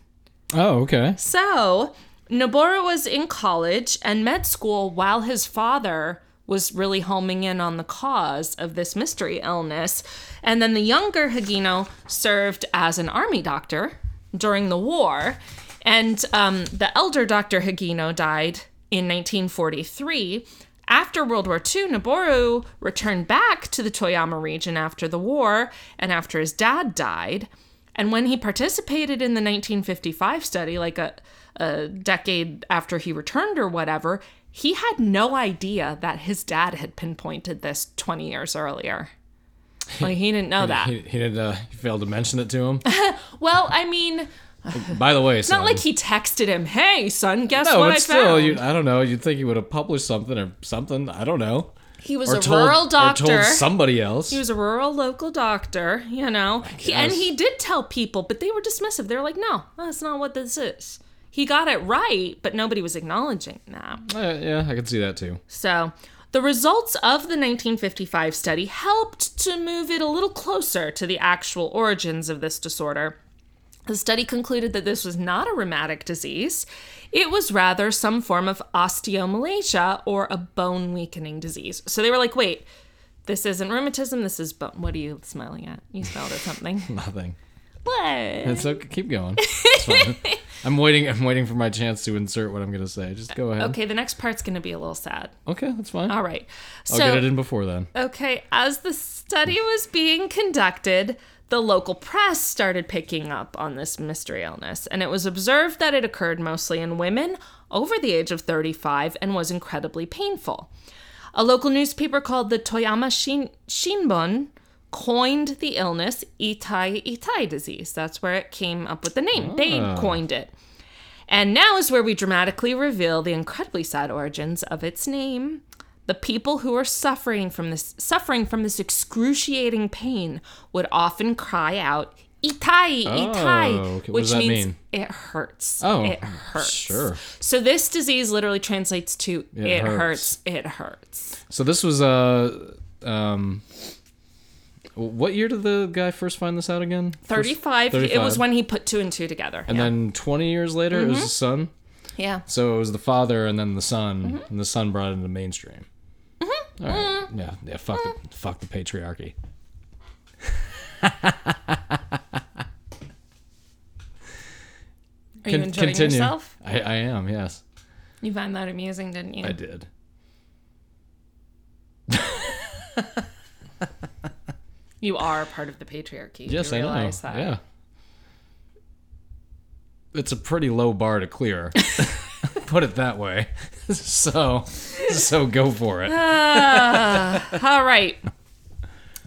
[SPEAKER 2] Oh, okay.
[SPEAKER 1] So, Noboru was in college and med school while his father was really homing in on the cause of this mystery illness. And then the younger Hagino served as an army doctor during the war. And um, the elder Dr. Hagino died in 1943. After World War II, Noboru returned back to the Toyama region after the war and after his dad died. And when he participated in the 1955 study, like a, a decade after he returned or whatever, he had no idea that his dad had pinpointed this 20 years earlier. Like, he didn't know that.
[SPEAKER 2] He, he did. Uh, he failed to mention it to him.
[SPEAKER 1] Well, I mean,
[SPEAKER 2] By the way, son,
[SPEAKER 1] not like he texted him, hey, son, guess
[SPEAKER 2] no,
[SPEAKER 1] what I
[SPEAKER 2] still,
[SPEAKER 1] found?
[SPEAKER 2] you, I don't know. You'd think he would have published something or something. I don't know.
[SPEAKER 1] He was
[SPEAKER 2] Or
[SPEAKER 1] a
[SPEAKER 2] told,
[SPEAKER 1] rural
[SPEAKER 2] or
[SPEAKER 1] doctor.
[SPEAKER 2] told somebody else.
[SPEAKER 1] He was a rural local doctor, you know. He, and he did tell people, but they were dismissive. They were like, no, that's not what this is. He got it right, but nobody was acknowledging that.
[SPEAKER 2] Uh, yeah, I can see that too.
[SPEAKER 1] So, the results of the 1955 study helped to move it a little closer to the actual origins of this disorder. The study concluded that this was not a rheumatic disease. It was rather some form of osteomalacia or a bone weakening disease. So they were like, wait, this isn't rheumatism, this is bone. What are you smiling at? You smiled at something.
[SPEAKER 2] Nothing.
[SPEAKER 1] what?
[SPEAKER 2] It's okay. Keep going. It's fine. I'm waiting. I'm waiting for my chance to insert what I'm gonna say. Just go ahead.
[SPEAKER 1] Okay, the next part's going to be a little sad.
[SPEAKER 2] Okay, that's fine.
[SPEAKER 1] All right.
[SPEAKER 2] I'll
[SPEAKER 1] So,
[SPEAKER 2] get it in before then.
[SPEAKER 1] Okay, as the study was being conducted, the local press started picking up on this mystery illness, and it was observed that it occurred mostly in women over the age of 35 and was incredibly painful. A local newspaper called the Toyama Shin- Shinbun coined the illness Itai Itai disease. That's where it came up with the name. They ah. coined it. And now is where we dramatically reveal the incredibly sad origins of its name. The people who are suffering from this suffering from this excruciating pain would often cry out "itai, itai,"
[SPEAKER 2] Oh, okay.
[SPEAKER 1] Which means
[SPEAKER 2] mean?
[SPEAKER 1] it hurts.
[SPEAKER 2] Oh,
[SPEAKER 1] it hurts.
[SPEAKER 2] sure.
[SPEAKER 1] So this disease literally translates to "it,
[SPEAKER 2] hurts."
[SPEAKER 1] hurts. it hurts."
[SPEAKER 2] So this was uh um what year did the guy first find this out again? First-
[SPEAKER 1] 35, It was when he put two and two together.
[SPEAKER 2] and
[SPEAKER 1] yeah.
[SPEAKER 2] then 20 years later it was his son.
[SPEAKER 1] yeah.
[SPEAKER 2] So it was the father and then the son,
[SPEAKER 1] Mm-hmm.
[SPEAKER 2] and the son brought it into mainstream. All right. Mm. Yeah, yeah, fuck the mm. fuck the patriarchy.
[SPEAKER 1] Are you
[SPEAKER 2] Con-
[SPEAKER 1] enjoying yourself?
[SPEAKER 2] I, I am, yes.
[SPEAKER 1] You find that amusing, didn't you?
[SPEAKER 2] I did.
[SPEAKER 1] You are part of the patriarchy.
[SPEAKER 2] Yes,
[SPEAKER 1] you
[SPEAKER 2] I know.
[SPEAKER 1] realize that.
[SPEAKER 2] Yeah. It's a pretty low bar to clear. Put it that way. so, so go for it.
[SPEAKER 1] Ah, all right.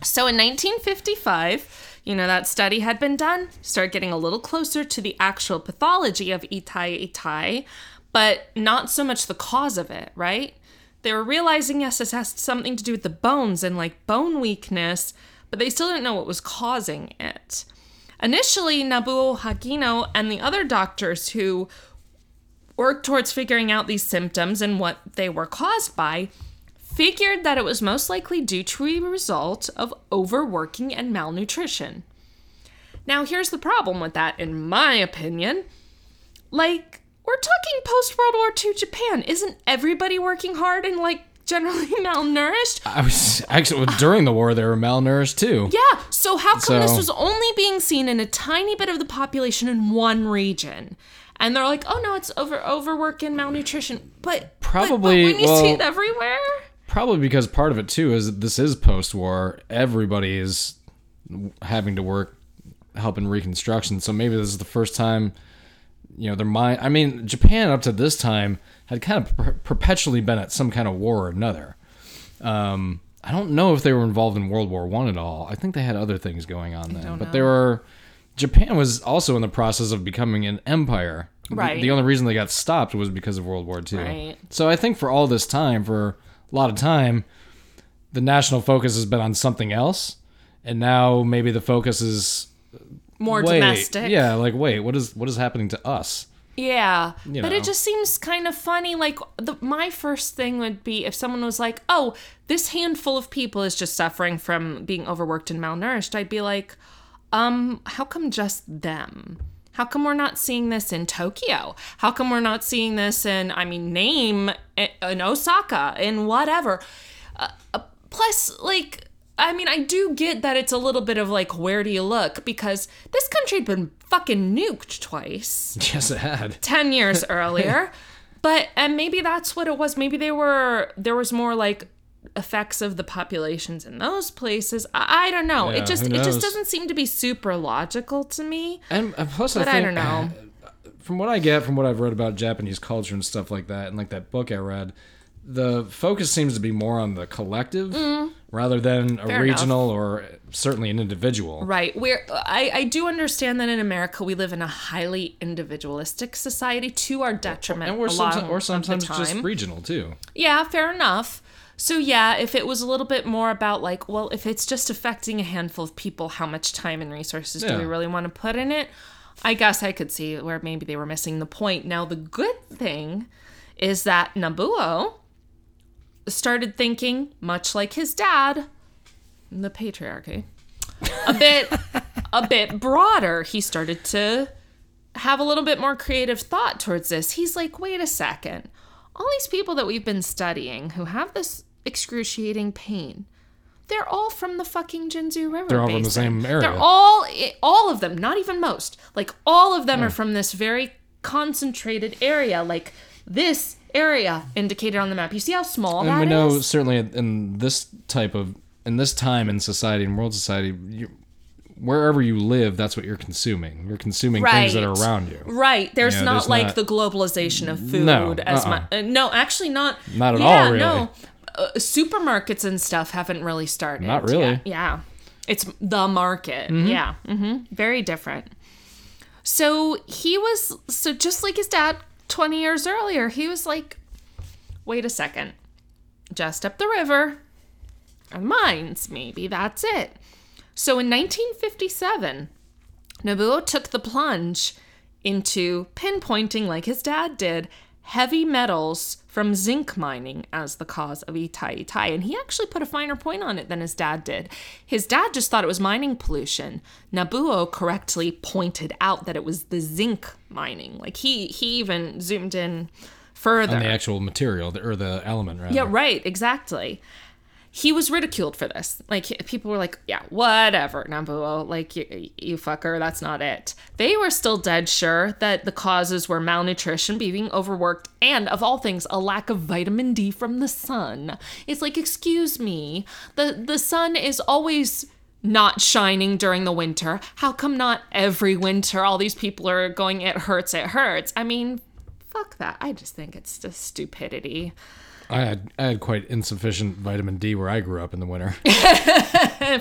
[SPEAKER 1] So in 1955, you know, that study had been done, start getting a little closer to the actual pathology of itai itai, but not so much the cause of it, right? They were realizing, yes, this has something to do with the bones and like bone weakness, but they still didn't know what was causing it. Initially, Nabuo Hagino and the other doctors who worked towards figuring out these symptoms and what they were caused by figured that it was most likely due to a result of overworking and malnutrition. Now, here's the problem with that, in my opinion. Like, we're talking post World War II Japan. Isn't everybody working hard and, like, generally malnourished?
[SPEAKER 2] I was actually during the war they were malnourished too.
[SPEAKER 1] Yeah, so how come this was only being seen in a tiny bit of the population in one region? And they're like, oh no, it's over overwork and malnutrition. But but-
[SPEAKER 2] Probably-
[SPEAKER 1] but when you see it everywhere.
[SPEAKER 2] Probably because part of it too is that this is post-war. Everybody is having to work helping reconstruction. So maybe this is the first time, you know, their mind. I mean, Japan up to this time had kind of per- perpetually been at some kind of war or another. Um, I don't know if they were involved in World War One at all. I think they had other things going on then, but
[SPEAKER 1] know.
[SPEAKER 2] they were. Japan was also in the process of becoming an empire. The-
[SPEAKER 1] Right.
[SPEAKER 2] The, only reason they got stopped was because of World War II.
[SPEAKER 1] Right.
[SPEAKER 2] So I think for all this time, for a lot of time, the national focus has been on something else, and now maybe the focus is
[SPEAKER 1] More
[SPEAKER 2] wait,
[SPEAKER 1] domestic.
[SPEAKER 2] Yeah, like wait, what is what is happening to us?
[SPEAKER 1] Yeah.
[SPEAKER 2] You
[SPEAKER 1] but
[SPEAKER 2] know.
[SPEAKER 1] it just seems kind of funny. Like, the, my first thing would be if someone was like, oh, this handful of people is just suffering from being overworked and malnourished, I'd be like, um, how come just them? How come we're not seeing this in Tokyo? How come we're not seeing this in, I mean, name in Osaka, in whatever? Uh, uh, plus, like, I mean, I do get that it's a little bit of like, where do you look? Because this country had been fucking nuked twice.
[SPEAKER 2] Yes, it had.
[SPEAKER 1] 10 years earlier but and maybe that's what it was maybe they were there was more like effects of the populations in those places i, I don't know
[SPEAKER 2] Yeah,
[SPEAKER 1] it just it just doesn't seem to be super logical to me
[SPEAKER 2] And, and plus,
[SPEAKER 1] but
[SPEAKER 2] I,
[SPEAKER 1] i, don't know
[SPEAKER 2] From what I get, from what I've read about Japanese culture and stuff like that, and like that book I read, the focus seems to be more on the collective rather than a
[SPEAKER 1] Mm. Fair
[SPEAKER 2] regional or certainly an individual.
[SPEAKER 1] right we're I, I do understand that in america we live in a highly individualistic society to our detriment
[SPEAKER 2] And we're
[SPEAKER 1] a lot
[SPEAKER 2] sometimes, or
[SPEAKER 1] of the
[SPEAKER 2] sometimes just regional too.
[SPEAKER 1] Yeah, fair enough. So yeah, if it was a little bit more about like, well, if it's just affecting a handful of people, how much time and resources do we really want to put in it? I guess I could see where maybe they were missing the point. Now the good thing is that Nabuo started thinking much like his dad, the patriarchy, a bit a bit broader. He started to have a little bit more creative thought towards this. He's like, wait a second. All these people that we've been studying who have this excruciating pain, they're all from the fucking Jinzu River.
[SPEAKER 2] They're all from the same area.
[SPEAKER 1] They're all, all of them, not even most. Like all of them are from this very concentrated area. Like this area indicated on the map. You see how small
[SPEAKER 2] And
[SPEAKER 1] that
[SPEAKER 2] we
[SPEAKER 1] is?
[SPEAKER 2] know certainly in this type of in this time in society in world society, you, wherever you live, that's what you're consuming. You're consuming things that are around you.
[SPEAKER 1] Right. There's
[SPEAKER 2] Yeah,
[SPEAKER 1] not
[SPEAKER 2] there's
[SPEAKER 1] like
[SPEAKER 2] not-
[SPEAKER 1] the globalization of food
[SPEAKER 2] No,
[SPEAKER 1] as
[SPEAKER 2] uh-uh.
[SPEAKER 1] much. Uh, no, actually not.
[SPEAKER 2] Not at
[SPEAKER 1] yeah,
[SPEAKER 2] all, really.
[SPEAKER 1] No. Uh, supermarkets and stuff haven't really started.
[SPEAKER 2] Not really.
[SPEAKER 1] yet. Yeah. It's the market. Yeah. hmm Very different. So he was, so just like his dad 20 years earlier, he was like, wait a second. Just up the river, are mines, maybe that's it. So in 1957, Nobuo took the plunge into pinpointing, like his dad did, heavy metals from zinc mining as the cause of Itai Itai. And he actually put a finer point on it than his dad did. His dad just thought it was mining pollution. Nabuo correctly pointed out that it was the zinc mining. Like he he even zoomed in further.
[SPEAKER 2] On the actual material, the- or the element, right?
[SPEAKER 1] Yeah, right, exactly. He was ridiculed for this. Like people were like, "Yeah, whatever, Nobuo, like you, you fucker, that's not it." They were still dead sure that the causes were malnutrition, being overworked, and of all things, a lack of vitamin D from the sun. It's like, excuse me, the the sun is always not shining during the winter. How come not every winter all these people are going it hurts, it hurts? I mean, fuck that. I just think it's just stupidity.
[SPEAKER 2] I had I had quite insufficient vitamin D where I grew up in the winter.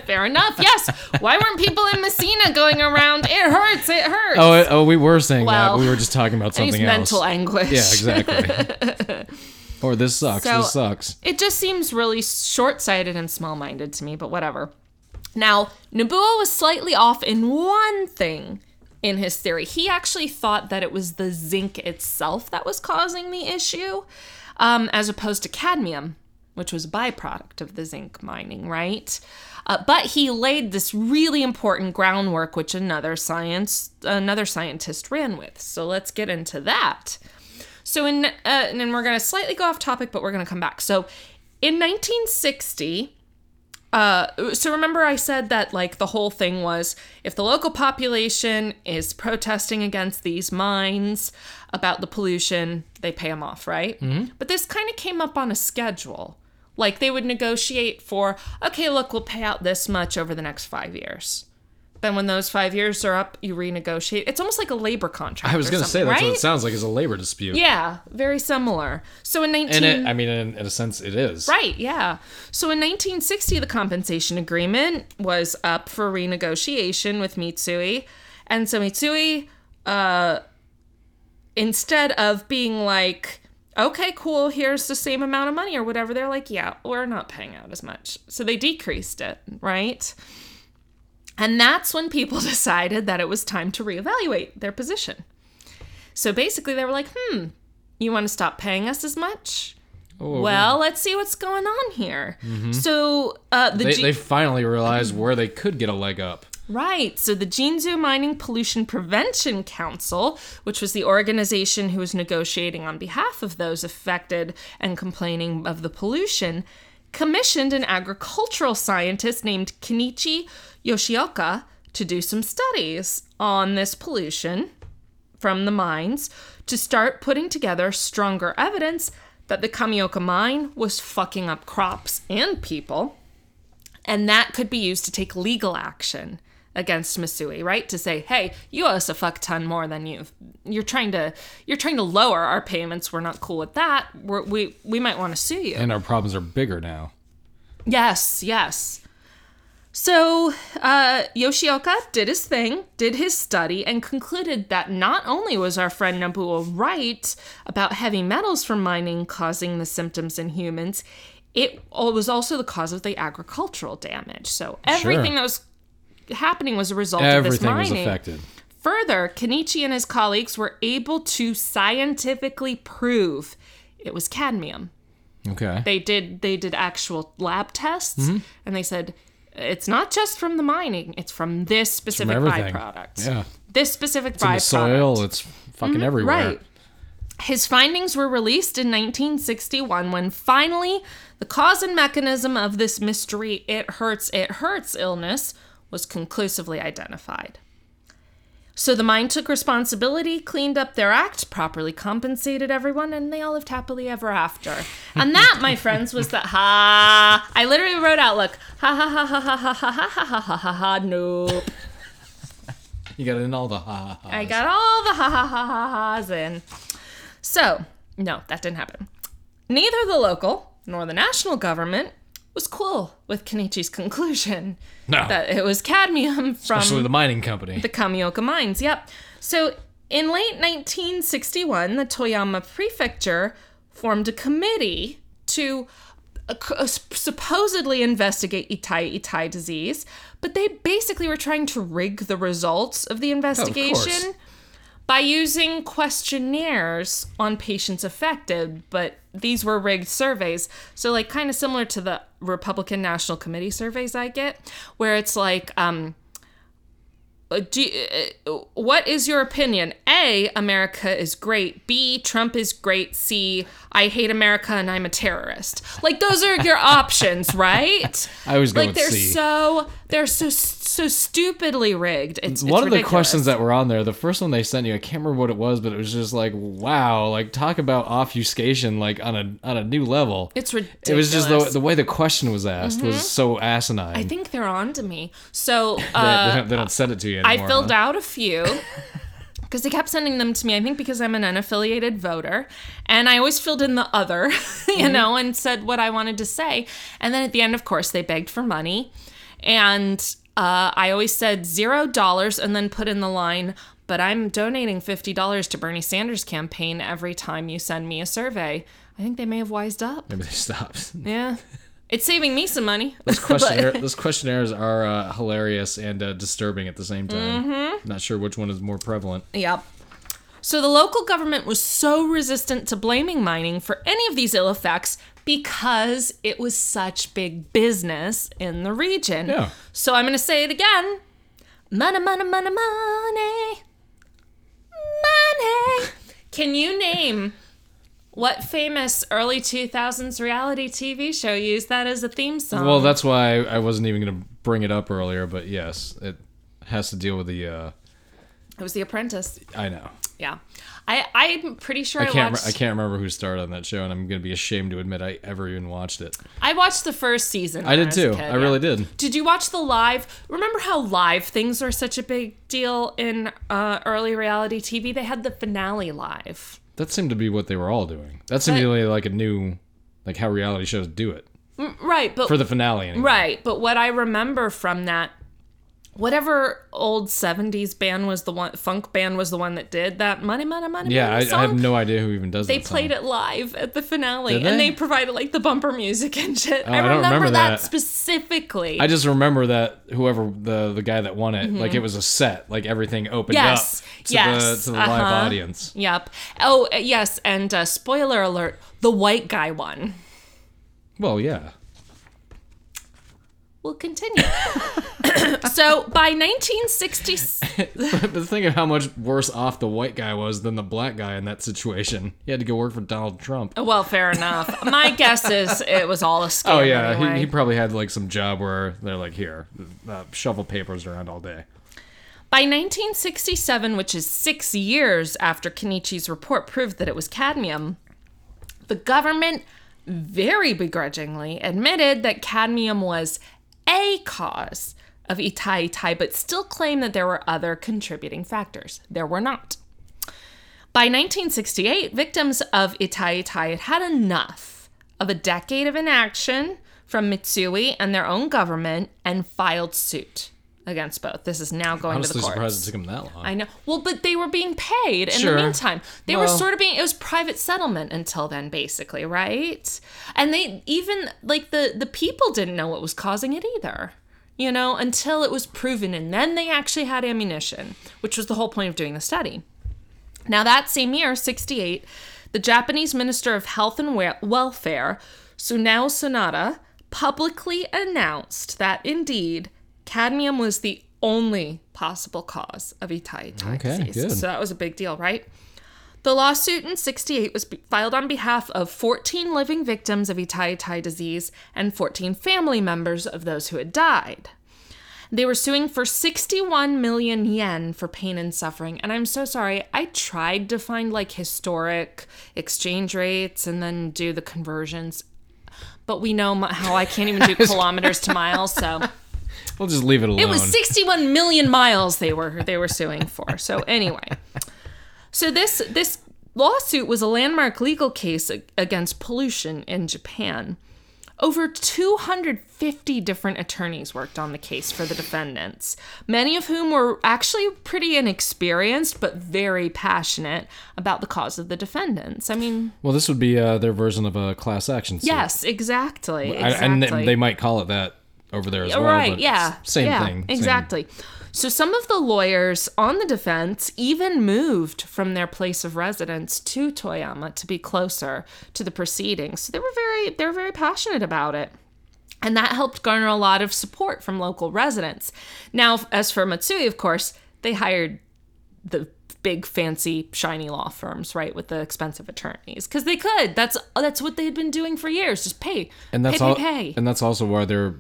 [SPEAKER 1] Fair enough. Yes. Why weren't people in Messina going around? It hurts. It hurts.
[SPEAKER 2] oh, it, oh, we were saying
[SPEAKER 1] Well,
[SPEAKER 2] that. We were just talking about something else.
[SPEAKER 1] mental anguish.
[SPEAKER 2] Yeah, exactly. or this sucks.
[SPEAKER 1] So-
[SPEAKER 2] this sucks.
[SPEAKER 1] It just seems really short-sighted and small-minded to me, but whatever. Now, Nobuo was slightly off in one thing in his theory. He actually thought that it was the zinc itself that was causing the issue, um, as opposed to cadmium, which was a byproduct of the zinc mining, right? Uh, but he laid this really important groundwork, which another science, another scientist ran with. So let's get into that. So in uh, and we're gonna slightly go off topic, but we're gonna come back. So in 1960, uh, so remember I said that like the whole thing was if the local population is protesting against these mines about the pollution, they pay them off, right? Mm-hmm. But this kind of came up on a schedule. Like they would negotiate for, okay, look, we'll pay out this much over the next five years. Then when those five years are up, you renegotiate. It's almost like a labor contract.
[SPEAKER 2] I was going to say that's what it sounds like is a labor dispute.
[SPEAKER 1] Yeah, very similar. So in 19
[SPEAKER 2] And it, I mean, in, in a sense, it is.
[SPEAKER 1] Right, yeah. So in 1960 the compensation agreement was up for renegotiation with Mitsui. And so Mitsui uh instead of being like okay, cool, here's the same amount of money or whatever, they're like, yeah, we're not paying out as much. So they decreased it, right? And that's when people decided that it was time to reevaluate their position. So basically, they were like, hmm, you want to stop paying us as much?
[SPEAKER 2] Oh,
[SPEAKER 1] Well, let's see what's going on here. So, uh, the
[SPEAKER 2] they,
[SPEAKER 1] G-
[SPEAKER 2] they finally realized where they could get a leg up.
[SPEAKER 1] right. So the Jinzu Mining Pollution Prevention Council, which was the organization who was negotiating on behalf of those affected and complaining of the pollution, commissioned an agricultural scientist named Kenichi Yoshioka to do some studies on this pollution from the mines to start putting together stronger evidence that the Kamioka mine was fucking up crops and people. And that could be used to take legal action against Mitsui, right? To say, hey, you owe us a fuck ton more than you. You're trying to you're trying to lower our payments. We're not cool with that. We're, we we might want to sue you.
[SPEAKER 2] And our problems are bigger now.
[SPEAKER 1] Yes, yes. So uh, Yoshioka did his thing, did his study, and concluded that not only was our friend Nobuo right about heavy metals from mining causing the symptoms in humans, it was also the cause of the agricultural damage. So everything that was happening was a result of this
[SPEAKER 2] Everything was
[SPEAKER 1] mining.
[SPEAKER 2] affected.
[SPEAKER 1] Further, Kenichi and his colleagues were able to scientifically prove it was cadmium
[SPEAKER 2] Okay.
[SPEAKER 1] they did they did actual lab tests
[SPEAKER 2] Mm-hmm.
[SPEAKER 1] and they said it's not just from the mining it's from this specific
[SPEAKER 2] everything.
[SPEAKER 1] byproduct
[SPEAKER 2] Yeah.
[SPEAKER 1] this specific
[SPEAKER 2] In the soil, it's fucking everywhere.
[SPEAKER 1] Mm-hmm. right his findings were released in 1961 when finally the cause and mechanism of this mystery it hurts it hurts illness was conclusively identified so the mine took responsibility, cleaned up their act, properly compensated everyone, and they all lived happily ever after. And that, my friends, was the ha. I literally wrote out, look, ha ha ha ha ha ha ha ha ha ha ha ha ha. Nope.
[SPEAKER 2] You got in all the ha ha.
[SPEAKER 1] I got all the ha ha ha ha ha's in. So, no, that didn't happen. Neither the local nor the national government was cool with Kenichi's conclusion
[SPEAKER 2] No.
[SPEAKER 1] that it was cadmium from
[SPEAKER 2] Especially the mining company.
[SPEAKER 1] the Kamioka mines. Yep. So in late 1961, the Toyama prefecture formed a committee to uh, uh, supposedly investigate Itai Itai disease, but they basically were trying to rig the results of the investigation by using questionnaires on patients affected, but these were rigged surveys. So, like, kind of similar to the Republican National Committee surveys I get, where it's like, um, uh, do, uh, what is your opinion? A, America is great. B, Trump is great. C, I hate America and I'm a terrorist. Like those are your options, right?
[SPEAKER 2] I always go
[SPEAKER 1] like they're
[SPEAKER 2] C.
[SPEAKER 1] so they're so so stupidly rigged. It's
[SPEAKER 2] One of the questions that were on there, the first one they sent you, I can't remember what it was, but it was just like, wow, like talk about obfuscation, like on a on a new level.
[SPEAKER 1] It's ridiculous.
[SPEAKER 2] It was just the the way the question was asked was so asinine.
[SPEAKER 1] I think they're on to me. So
[SPEAKER 2] they,
[SPEAKER 1] uh,
[SPEAKER 2] they, don't, they don't send it to you
[SPEAKER 1] I filled
[SPEAKER 2] huh?
[SPEAKER 1] out a few because they kept sending them to me. I think because I'm an unaffiliated voter, and I always filled in the other, you
[SPEAKER 2] Mm-hmm.
[SPEAKER 1] know, and said what I wanted to say. And then at the end, of course, they begged for money, and uh, I always said zero dollars, and then put in the line. But I'm donating fifty dollars to Bernie Sanders' campaign every time you send me a survey. I think they may have wised up.
[SPEAKER 2] Maybe they stopped.
[SPEAKER 1] Yeah, it's saving me some money.
[SPEAKER 2] Those, questionnaire, those questionnaires are uh, hilarious and uh, disturbing at the same time.
[SPEAKER 1] Mm-hmm.
[SPEAKER 2] Not sure which one is more prevalent.
[SPEAKER 1] Yep. So the local government was so resistant to blaming mining for any of these ill effects because it was such big business in the region.
[SPEAKER 2] Yeah.
[SPEAKER 1] So I'm going to say it again. Money, money, money, money. Money. Can you name what famous early 2000s reality TV show used that as a theme song?
[SPEAKER 2] Well, that's why I wasn't even going to bring it up earlier, but yes, it has to deal with the. Uh,
[SPEAKER 1] it was The Apprentice.
[SPEAKER 2] I know.
[SPEAKER 1] Yeah. I, I'm pretty sure
[SPEAKER 2] I
[SPEAKER 1] I,
[SPEAKER 2] can't.
[SPEAKER 1] watched.
[SPEAKER 2] Re- I can't remember who starred on that show, and I'm going to be ashamed to admit I ever even watched it.
[SPEAKER 1] I watched the first season.
[SPEAKER 2] I did
[SPEAKER 1] a
[SPEAKER 2] too.
[SPEAKER 1] kid,
[SPEAKER 2] I really did.
[SPEAKER 1] Did you watch the live? Remember how live things are such a big deal in uh, early reality TV? They had the finale live.
[SPEAKER 2] That seemed to be what they were all doing. That seemed to be like a new, like how reality shows do it
[SPEAKER 1] Right, but
[SPEAKER 2] for the finale. Anyway.
[SPEAKER 1] right, but what I remember from that whatever old 70s band was the one funk band was the one that did that money money money
[SPEAKER 2] Yeah, I,
[SPEAKER 1] money
[SPEAKER 2] I
[SPEAKER 1] song.
[SPEAKER 2] have no idea who even does
[SPEAKER 1] they played it live at the finale
[SPEAKER 2] Did
[SPEAKER 1] and
[SPEAKER 2] they?
[SPEAKER 1] they provided like the bumper music and shit. I,
[SPEAKER 2] I don't
[SPEAKER 1] remember,
[SPEAKER 2] remember
[SPEAKER 1] that,
[SPEAKER 2] that.
[SPEAKER 1] specifically.
[SPEAKER 2] I just remember that whoever the the guy that won it, like it was a set, like everything opened
[SPEAKER 1] Mm-hmm. Yes,
[SPEAKER 2] up to
[SPEAKER 1] yes,
[SPEAKER 2] the to the live
[SPEAKER 1] uh-huh.
[SPEAKER 2] audience.
[SPEAKER 1] Yep. Oh, uh, yes, and uh, spoiler alert: the white guy won.
[SPEAKER 2] Well, yeah.
[SPEAKER 1] We'll continue. so by 1960,
[SPEAKER 2] but think of how much worse off the white guy was than the black guy in that situation. He had to go work for Donald Trump.
[SPEAKER 1] well, fair enough. My guess is it was all a scam.
[SPEAKER 2] Oh yeah,
[SPEAKER 1] anyway.
[SPEAKER 2] he, he probably had like some job where they're like, here, uh, shovel papers around all day.
[SPEAKER 1] By 1967, which is six years after Kenichi's report proved that it was cadmium, the government very begrudgingly admitted that cadmium was a cause of Itai Itai, but still claim that there were other contributing factors. There were not. By 1968, victims of Itai Itai had had enough of a decade of inaction from Mitsui and their own government and filed suit against both. This is now going
[SPEAKER 2] Honestly,
[SPEAKER 1] to the courts.
[SPEAKER 2] surprised it took him that long.
[SPEAKER 1] I know. Well, but they were being paid in
[SPEAKER 2] Sure.
[SPEAKER 1] the meantime. They were sort of being it was private settlement until then basically, right? And they even like the the people didn't know what was causing it either. You know, until it was proven and then they actually had ammunition, which was the whole point of doing the study. Now, that same year, 68, the Japanese Minister of Health and We- Welfare, Sunao Sonoda, publicly announced that indeed cadmium was the only possible cause of Itai Itai
[SPEAKER 2] Okay,
[SPEAKER 1] disease.
[SPEAKER 2] good.
[SPEAKER 1] So that was a big deal, right? The lawsuit in 68 was filed on behalf of 14 living victims of Itai Itai disease and 14 family members of those who had died. They were suing for 61 million yen for pain and suffering. And I'm so sorry. I tried to find like historic exchange rates and then do the conversions. But we know how I can't even do kilometers to miles, so
[SPEAKER 2] We'll just leave it alone.
[SPEAKER 1] it was 61 million miles they were they were suing for. So anyway, so this this lawsuit was a landmark legal case against pollution in Japan. Over 250 different attorneys worked on the case for the defendants, many of whom were actually pretty inexperienced but very passionate about the cause of the defendants. I mean,
[SPEAKER 2] Well, this would be uh, their version of a class action suit.
[SPEAKER 1] yes, exactly.
[SPEAKER 2] I- and they might call it that over there as well.
[SPEAKER 1] right,
[SPEAKER 2] but
[SPEAKER 1] yeah.
[SPEAKER 2] Same
[SPEAKER 1] yeah,
[SPEAKER 2] thing. same-
[SPEAKER 1] Exactly. So some of the lawyers on the defense even moved from their place of residence to Toyama to be closer to the proceedings. So they were very they were very passionate about it. And that helped garner a lot of support from local residents. Now, as for Mitsui, of course, they hired the big fancy shiny law firms, right, with the expensive attorneys because they could. That's that's what they had been doing for years. Just pay,
[SPEAKER 2] and that's
[SPEAKER 1] pay,
[SPEAKER 2] all.
[SPEAKER 1] pay, pay.
[SPEAKER 2] And that's also why they're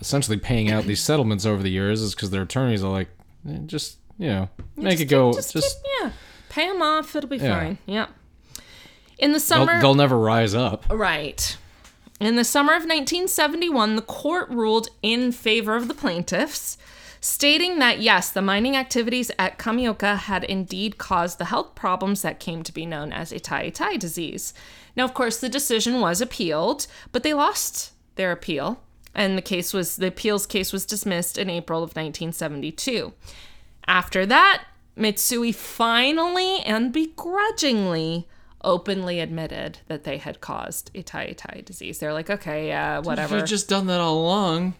[SPEAKER 2] essentially paying out these settlements over the years, is because their attorneys are like, eh, just you know, make it go. Just,
[SPEAKER 1] just, keep, yeah, pay them off. It'll be
[SPEAKER 2] Yeah.
[SPEAKER 1] fine. Yeah. In the
[SPEAKER 2] they'll,
[SPEAKER 1] summer,
[SPEAKER 2] they'll never rise up.
[SPEAKER 1] right. In the summer of 1971, the court ruled in favor of the plaintiffs, stating that yes, the mining activities at Kamioka had indeed caused the health problems that came to be known as Itai Itai disease. Now, of course, the decision was appealed, but they lost their appeal, and the case was the appeals case was dismissed in April of 1972. After that, Mitsui finally and begrudgingly openly admitted that they had caused Itai Itai disease. They're like, okay, yeah, whatever.
[SPEAKER 2] We've just done that all along.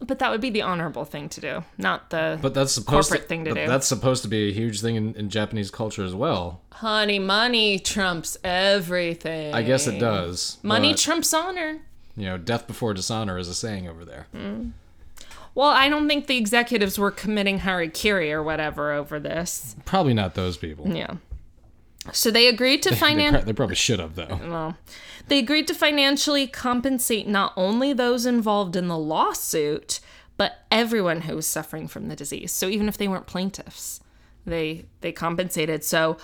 [SPEAKER 1] but that would be the honorable thing to do, not the
[SPEAKER 2] But that's supposed
[SPEAKER 1] Corporate
[SPEAKER 2] to,
[SPEAKER 1] thing to
[SPEAKER 2] but
[SPEAKER 1] do.
[SPEAKER 2] That's supposed to be a huge thing in, in Japanese culture as well.
[SPEAKER 1] honey money trumps everything.
[SPEAKER 2] I guess it does.
[SPEAKER 1] Money
[SPEAKER 2] but,
[SPEAKER 1] trumps honor.
[SPEAKER 2] You know, death before dishonor is a saying over there.
[SPEAKER 1] Well, I don't think the executives were committing harikiri or whatever over this.
[SPEAKER 2] Probably not those people.
[SPEAKER 1] Yeah. So they agreed to finance.
[SPEAKER 2] pro- they probably should have though.
[SPEAKER 1] Well, they agreed to financially compensate not only those involved in the lawsuit, but everyone who was suffering from the disease. So even if they weren't plaintiffs, they they compensated. So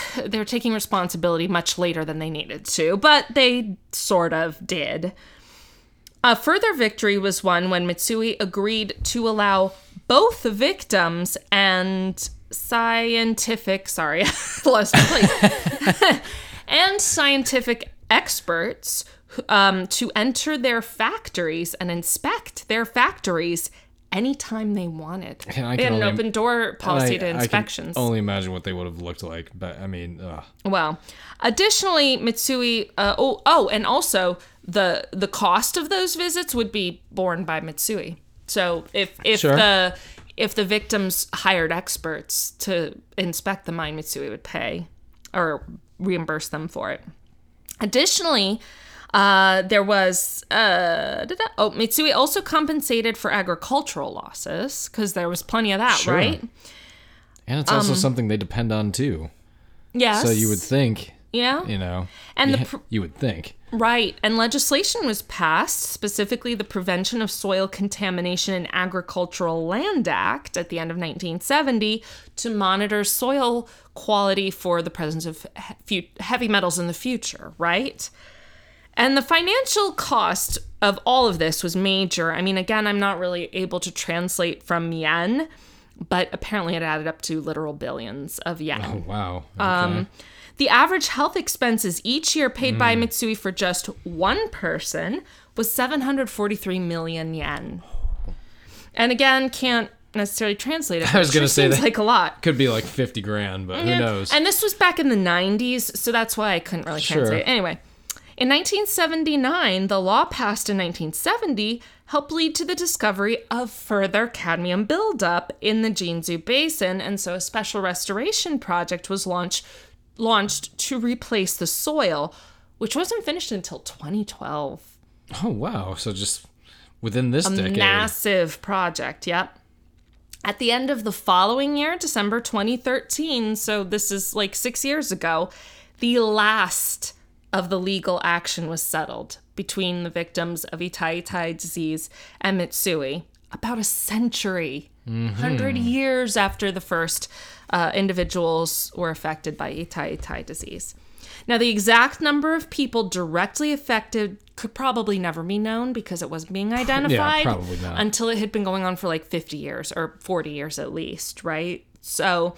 [SPEAKER 1] they're taking responsibility much later than they needed to, but they sort of did. A further victory was won when Mitsui agreed to allow both victims and scientific, sorry, lost place, and scientific experts um, to enter their factories and inspect their factories anytime they wanted.
[SPEAKER 2] And I
[SPEAKER 1] they had an
[SPEAKER 2] only-
[SPEAKER 1] open door policy
[SPEAKER 2] I,
[SPEAKER 1] to
[SPEAKER 2] I can
[SPEAKER 1] inspections.
[SPEAKER 2] only imagine what they would have looked like. But I mean, ugh.
[SPEAKER 1] Well, additionally, Mitsui. Uh, oh, oh, and also the the cost of those visits would be borne by Mitsui. So if if
[SPEAKER 2] Sure.
[SPEAKER 1] the if the victims hired experts to inspect the mine, Mitsui would pay or reimburse them for it. Additionally, uh, there was uh, da-da- oh Mitsui also compensated for agricultural losses because there was plenty of that,
[SPEAKER 2] Sure.
[SPEAKER 1] right?
[SPEAKER 2] and it's
[SPEAKER 1] Um,
[SPEAKER 2] also something they depend on too.
[SPEAKER 1] Yes.
[SPEAKER 2] So you would think,
[SPEAKER 1] yeah.
[SPEAKER 2] you know,
[SPEAKER 1] And
[SPEAKER 2] you,
[SPEAKER 1] the pr-
[SPEAKER 2] you would think.
[SPEAKER 1] Right, and legislation was passed, specifically the Prevention of Soil Contamination in Agricultural Land Act at the end of 1970 to monitor soil quality for the presence of he- heavy metals in the future, right? And the financial cost of all of this was major. I mean, again, I'm not really able to translate from yen, but apparently it added up to literal billions of yen.
[SPEAKER 2] Oh wow. Okay.
[SPEAKER 1] Um, The average health expenses each year paid by Mitsui for just one person was 743 million yen. And again, can't necessarily translate it.
[SPEAKER 2] I was gonna
[SPEAKER 1] sure
[SPEAKER 2] say that-
[SPEAKER 1] like a lot.
[SPEAKER 2] Could be like fifty grand, but
[SPEAKER 1] Yeah.
[SPEAKER 2] who knows?
[SPEAKER 1] And this was back in the 90s, so that's why I couldn't really
[SPEAKER 2] Sure.
[SPEAKER 1] translate it. Anyway, in 1979, the law passed in 1970 helped lead to the discovery of further cadmium buildup in the Jinzu Basin, and so a special restoration project was launched launched to replace the soil, which wasn't finished until 2012.
[SPEAKER 2] oh wow. So just within this decade.
[SPEAKER 1] Massive project, yep. At the end of the following year, December 2013, so this is like six years ago, the last of the legal action was settled between the victims of Itai Itai disease and Mitsui. About a century, 100 years after the first uh, individuals were affected by Itai Itai disease. Now, the exact number of people directly affected could probably never be known because it wasn't being identified
[SPEAKER 2] not.
[SPEAKER 1] until it had been going on for like 50 years or 40 years at least, right? So,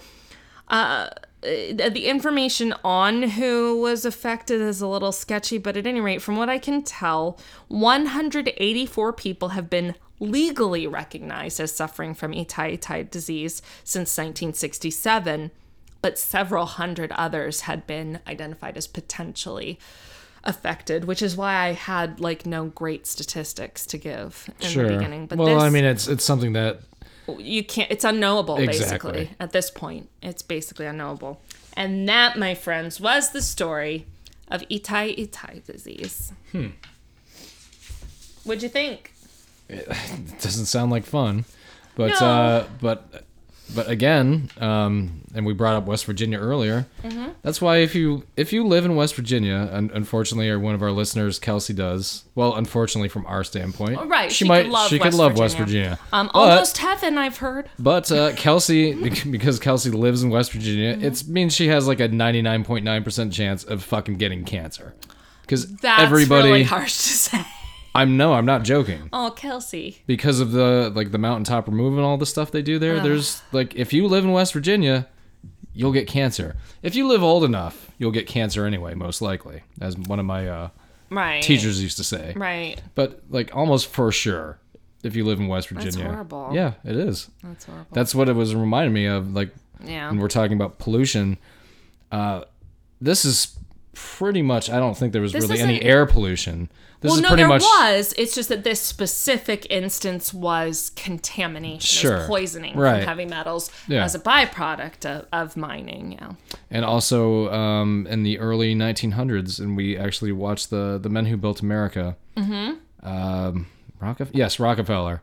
[SPEAKER 1] Uh, Uh, the information on who was affected is a little sketchy, but at any rate, from what I can tell, 184 people have been legally recognized as suffering from Itai Itai disease since 1967, but several hundred others had been identified as potentially affected, which is why I had like no great statistics to give in
[SPEAKER 2] Sure.
[SPEAKER 1] the beginning. But
[SPEAKER 2] well,
[SPEAKER 1] this,
[SPEAKER 2] I mean, it's it's something that
[SPEAKER 1] you can't it's unknowable
[SPEAKER 2] Exactly.
[SPEAKER 1] basically at this point. It's basically unknowable. And that my friends was the story of itai itai disease. Hmm. What'd you think?
[SPEAKER 2] It doesn't sound like fun, but
[SPEAKER 1] No.
[SPEAKER 2] uh, but but again, um, and we brought up West Virginia earlier.
[SPEAKER 1] Mm-hmm.
[SPEAKER 2] That's why if you if you live in West Virginia, and unfortunately, or one of our listeners, Kelsey does. Well, unfortunately, from our standpoint,
[SPEAKER 1] Oh, right,
[SPEAKER 2] She,
[SPEAKER 1] she
[SPEAKER 2] might
[SPEAKER 1] could love
[SPEAKER 2] she could
[SPEAKER 1] West
[SPEAKER 2] love West
[SPEAKER 1] Virginia.
[SPEAKER 2] Virginia.
[SPEAKER 1] um
[SPEAKER 2] But-
[SPEAKER 1] almost heaven i've heard
[SPEAKER 2] But uh, Kelsey, because Kelsey lives in West Virginia,
[SPEAKER 1] Mm-hmm.
[SPEAKER 2] it means she has like a ninety nine point nine percent chance of fucking getting cancer. Because
[SPEAKER 1] that's
[SPEAKER 2] everybody,
[SPEAKER 1] really harsh to say
[SPEAKER 2] I'm no, I'm not joking.
[SPEAKER 1] oh kelsey
[SPEAKER 2] because of the like the mountaintop remove and all the stuff they do there. There's like if you live in West Virginia, you'll get cancer. If you live old enough, you'll get cancer anyway, most likely, as one of my uh,
[SPEAKER 1] right
[SPEAKER 2] teachers used to say.
[SPEAKER 1] right
[SPEAKER 2] But like almost for sure, if you live in West Virginia, that's
[SPEAKER 1] horrible.
[SPEAKER 2] yeah, it is.
[SPEAKER 1] that's horrible
[SPEAKER 2] That's what it was reminding me of. Like
[SPEAKER 1] yeah
[SPEAKER 2] when we're talking about pollution, uh, this is pretty much. I don't think there was
[SPEAKER 1] This
[SPEAKER 2] really any air pollution. This
[SPEAKER 1] well,
[SPEAKER 2] is
[SPEAKER 1] no,
[SPEAKER 2] pretty
[SPEAKER 1] there
[SPEAKER 2] much
[SPEAKER 1] was. It's just that this specific instance was contamination,
[SPEAKER 2] Sure.
[SPEAKER 1] was poisoning
[SPEAKER 2] Right.
[SPEAKER 1] from heavy metals
[SPEAKER 2] Yeah.
[SPEAKER 1] as a byproduct of, of mining. Yeah.
[SPEAKER 2] and also um, in the early 1900s, and we actually watched the the Men Who Built America. Mm-hmm. Um, Rockefeller, yes, Rockefeller.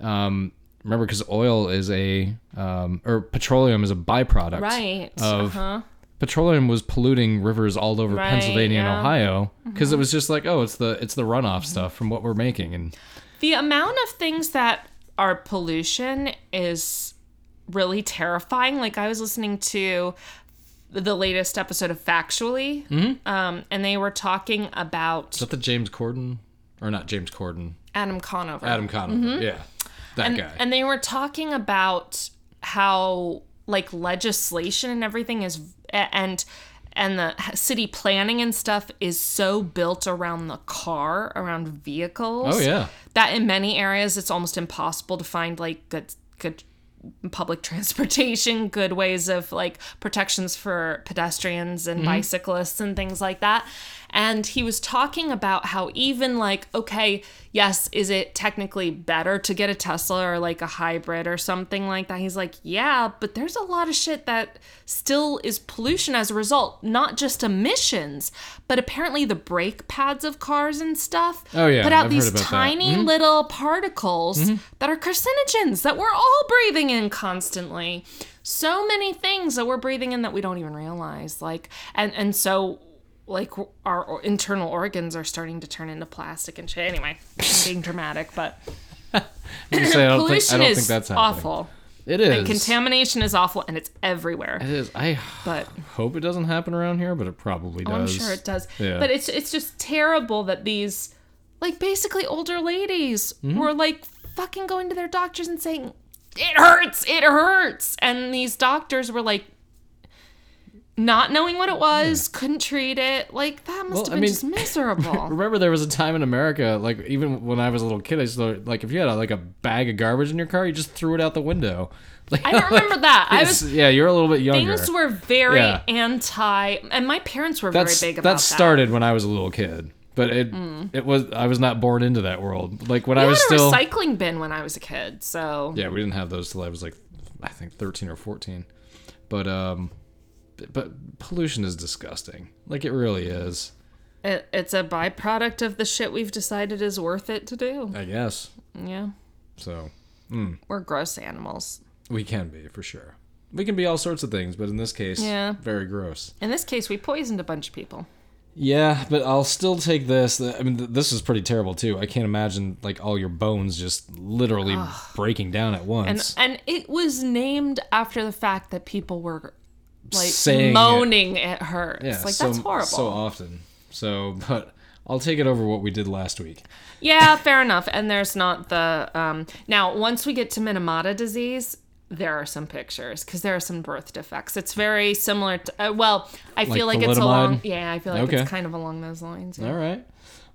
[SPEAKER 2] Um, remember, because oil is a um, or petroleum is a byproduct.
[SPEAKER 1] Right.
[SPEAKER 2] Of
[SPEAKER 1] uh-huh.
[SPEAKER 2] Petroleum was polluting rivers all over
[SPEAKER 1] Right,
[SPEAKER 2] Pennsylvania
[SPEAKER 1] yeah. Mm-hmm.
[SPEAKER 2] and Ohio because it was just like, oh, it's the it's the runoff stuff from what we're making, and
[SPEAKER 1] The amount of things that are pollution is really terrifying. Like I was listening to the latest episode of Factually,
[SPEAKER 2] Mm-hmm.
[SPEAKER 1] um, and they were talking about
[SPEAKER 2] is that the James Corden or not James Corden,
[SPEAKER 1] Adam Conover.
[SPEAKER 2] Adam Conover, yeah, that
[SPEAKER 1] and,
[SPEAKER 2] guy.
[SPEAKER 1] and they were talking about how like legislation and everything is and and the city planning and stuff is so built around the car around vehicles
[SPEAKER 2] oh yeah,
[SPEAKER 1] that in many areas it's almost impossible to find like good good public transportation good ways of like protections for pedestrians and mm-hmm. bicyclists and things like that and he was talking about how even like okay yes is it technically better to get a tesla or like a hybrid or something like that he's like yeah but there's a lot of shit that still is pollution as a result not just emissions but apparently the brake pads of cars and stuff
[SPEAKER 2] Oh, yeah,
[SPEAKER 1] put out
[SPEAKER 2] I've
[SPEAKER 1] these tiny little particles that are carcinogens that we're all breathing in constantly. So many things that we're breathing in that we don't even realize. Like, and and so like our internal organs are starting to turn into plastic and shit. Anyway, I'm being dramatic, but
[SPEAKER 2] I'm I don't think I
[SPEAKER 1] pollution
[SPEAKER 2] don't
[SPEAKER 1] is
[SPEAKER 2] think that's happening.
[SPEAKER 1] awful.
[SPEAKER 2] It is.
[SPEAKER 1] And contamination is awful, and it's everywhere.
[SPEAKER 2] It is. I
[SPEAKER 1] But
[SPEAKER 2] hope it doesn't happen around here, but it probably does.
[SPEAKER 1] Oh, I'm sure it does.
[SPEAKER 2] Yeah.
[SPEAKER 1] But it's it's just terrible that these like basically older ladies
[SPEAKER 2] Mm-hmm.
[SPEAKER 1] were like fucking going to their doctors and saying it hurts, it hurts. And these doctors were like not knowing what it was, couldn't treat it. Like that must
[SPEAKER 2] Well,
[SPEAKER 1] have
[SPEAKER 2] I
[SPEAKER 1] been
[SPEAKER 2] mean-
[SPEAKER 1] just miserable.
[SPEAKER 2] Remember, there was a time in America, like even when I was a little kid, I to like if you had a, like a bag of garbage in your car, you just threw it out the window. Like,
[SPEAKER 1] I don't remember that. I was
[SPEAKER 2] yeah, you're a little bit younger.
[SPEAKER 1] things were very
[SPEAKER 2] Yeah.
[SPEAKER 1] anti and my parents were
[SPEAKER 2] That's
[SPEAKER 1] very big about
[SPEAKER 2] that started when I was a little kid, but it it was I was not born into that world. Like when
[SPEAKER 1] that.
[SPEAKER 2] I was
[SPEAKER 1] had a
[SPEAKER 2] still
[SPEAKER 1] recycling bin when I was a kid, so
[SPEAKER 2] yeah, we didn't have those till I was like I think 13 or 14. But um, but pollution is disgusting. Like it really is.
[SPEAKER 1] it, it's a byproduct of the shit we've decided is worth it to do.
[SPEAKER 2] I guess
[SPEAKER 1] Yeah.
[SPEAKER 2] so. Hmm.
[SPEAKER 1] We're gross animals.
[SPEAKER 2] We can be for sure. We can be all sorts of things, but in this case,
[SPEAKER 1] Yeah.
[SPEAKER 2] very gross.
[SPEAKER 1] In this case, we poisoned a bunch of people.
[SPEAKER 2] Yeah, but I'll still take this. I mean, this is pretty terrible too. I can't imagine like all your bones just literally breaking down at once.
[SPEAKER 1] And
[SPEAKER 2] once.
[SPEAKER 1] and it was named after the fact that people were like
[SPEAKER 2] Saying
[SPEAKER 1] moaning it, hurts.
[SPEAKER 2] yeah,
[SPEAKER 1] like
[SPEAKER 2] so,
[SPEAKER 1] that's horrible.
[SPEAKER 2] So often. So, but I'll take it over what we did last week.
[SPEAKER 1] yeah, fair enough. And there's not the um now once we get to Minamata disease, there are some pictures because there are some birth defects. It's very similar to. Uh, well, I feel
[SPEAKER 2] Like
[SPEAKER 1] like, it's along. Yeah, I feel like
[SPEAKER 2] Okay.
[SPEAKER 1] it's kind of along those lines. yeah.
[SPEAKER 2] All right.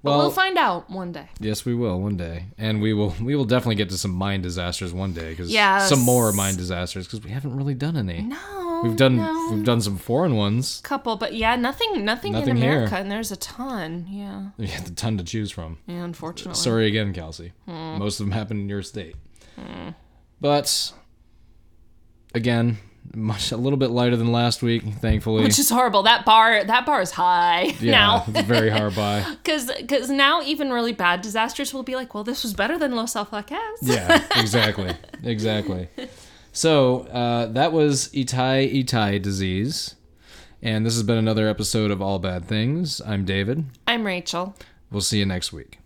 [SPEAKER 1] But
[SPEAKER 2] Well,
[SPEAKER 1] we'll find out one day.
[SPEAKER 2] yes, we will one day, and we will we will definitely get to some mine disasters one day because
[SPEAKER 1] Yes.
[SPEAKER 2] some more mine disasters because we haven't really done any.
[SPEAKER 1] No,
[SPEAKER 2] We've done
[SPEAKER 1] no.
[SPEAKER 2] we've done some foreign ones.
[SPEAKER 1] couple, but yeah, nothing, nothing,
[SPEAKER 2] Nothing
[SPEAKER 1] in
[SPEAKER 2] here.
[SPEAKER 1] America, and there's a ton. Yeah,
[SPEAKER 2] yeah, a ton to choose from.
[SPEAKER 1] yeah. Unfortunately,
[SPEAKER 2] Sorry again, Kelsey.
[SPEAKER 1] Hmm.
[SPEAKER 2] Most of them happened in your state. But again, much a little bit lighter than last week, thankfully.
[SPEAKER 1] which is horrible. That bar, that bar is high
[SPEAKER 2] yeah,
[SPEAKER 1] now.
[SPEAKER 2] it's very hard by.
[SPEAKER 1] Because because now even really bad disasters will be like, well, this was better than Los Alfaques.
[SPEAKER 2] Yeah, exactly, exactly. So uh, that was Itai Itai disease, and this has been another episode of All Bad Things. I'm David.
[SPEAKER 1] I'm Rachel.
[SPEAKER 2] We'll see you next week.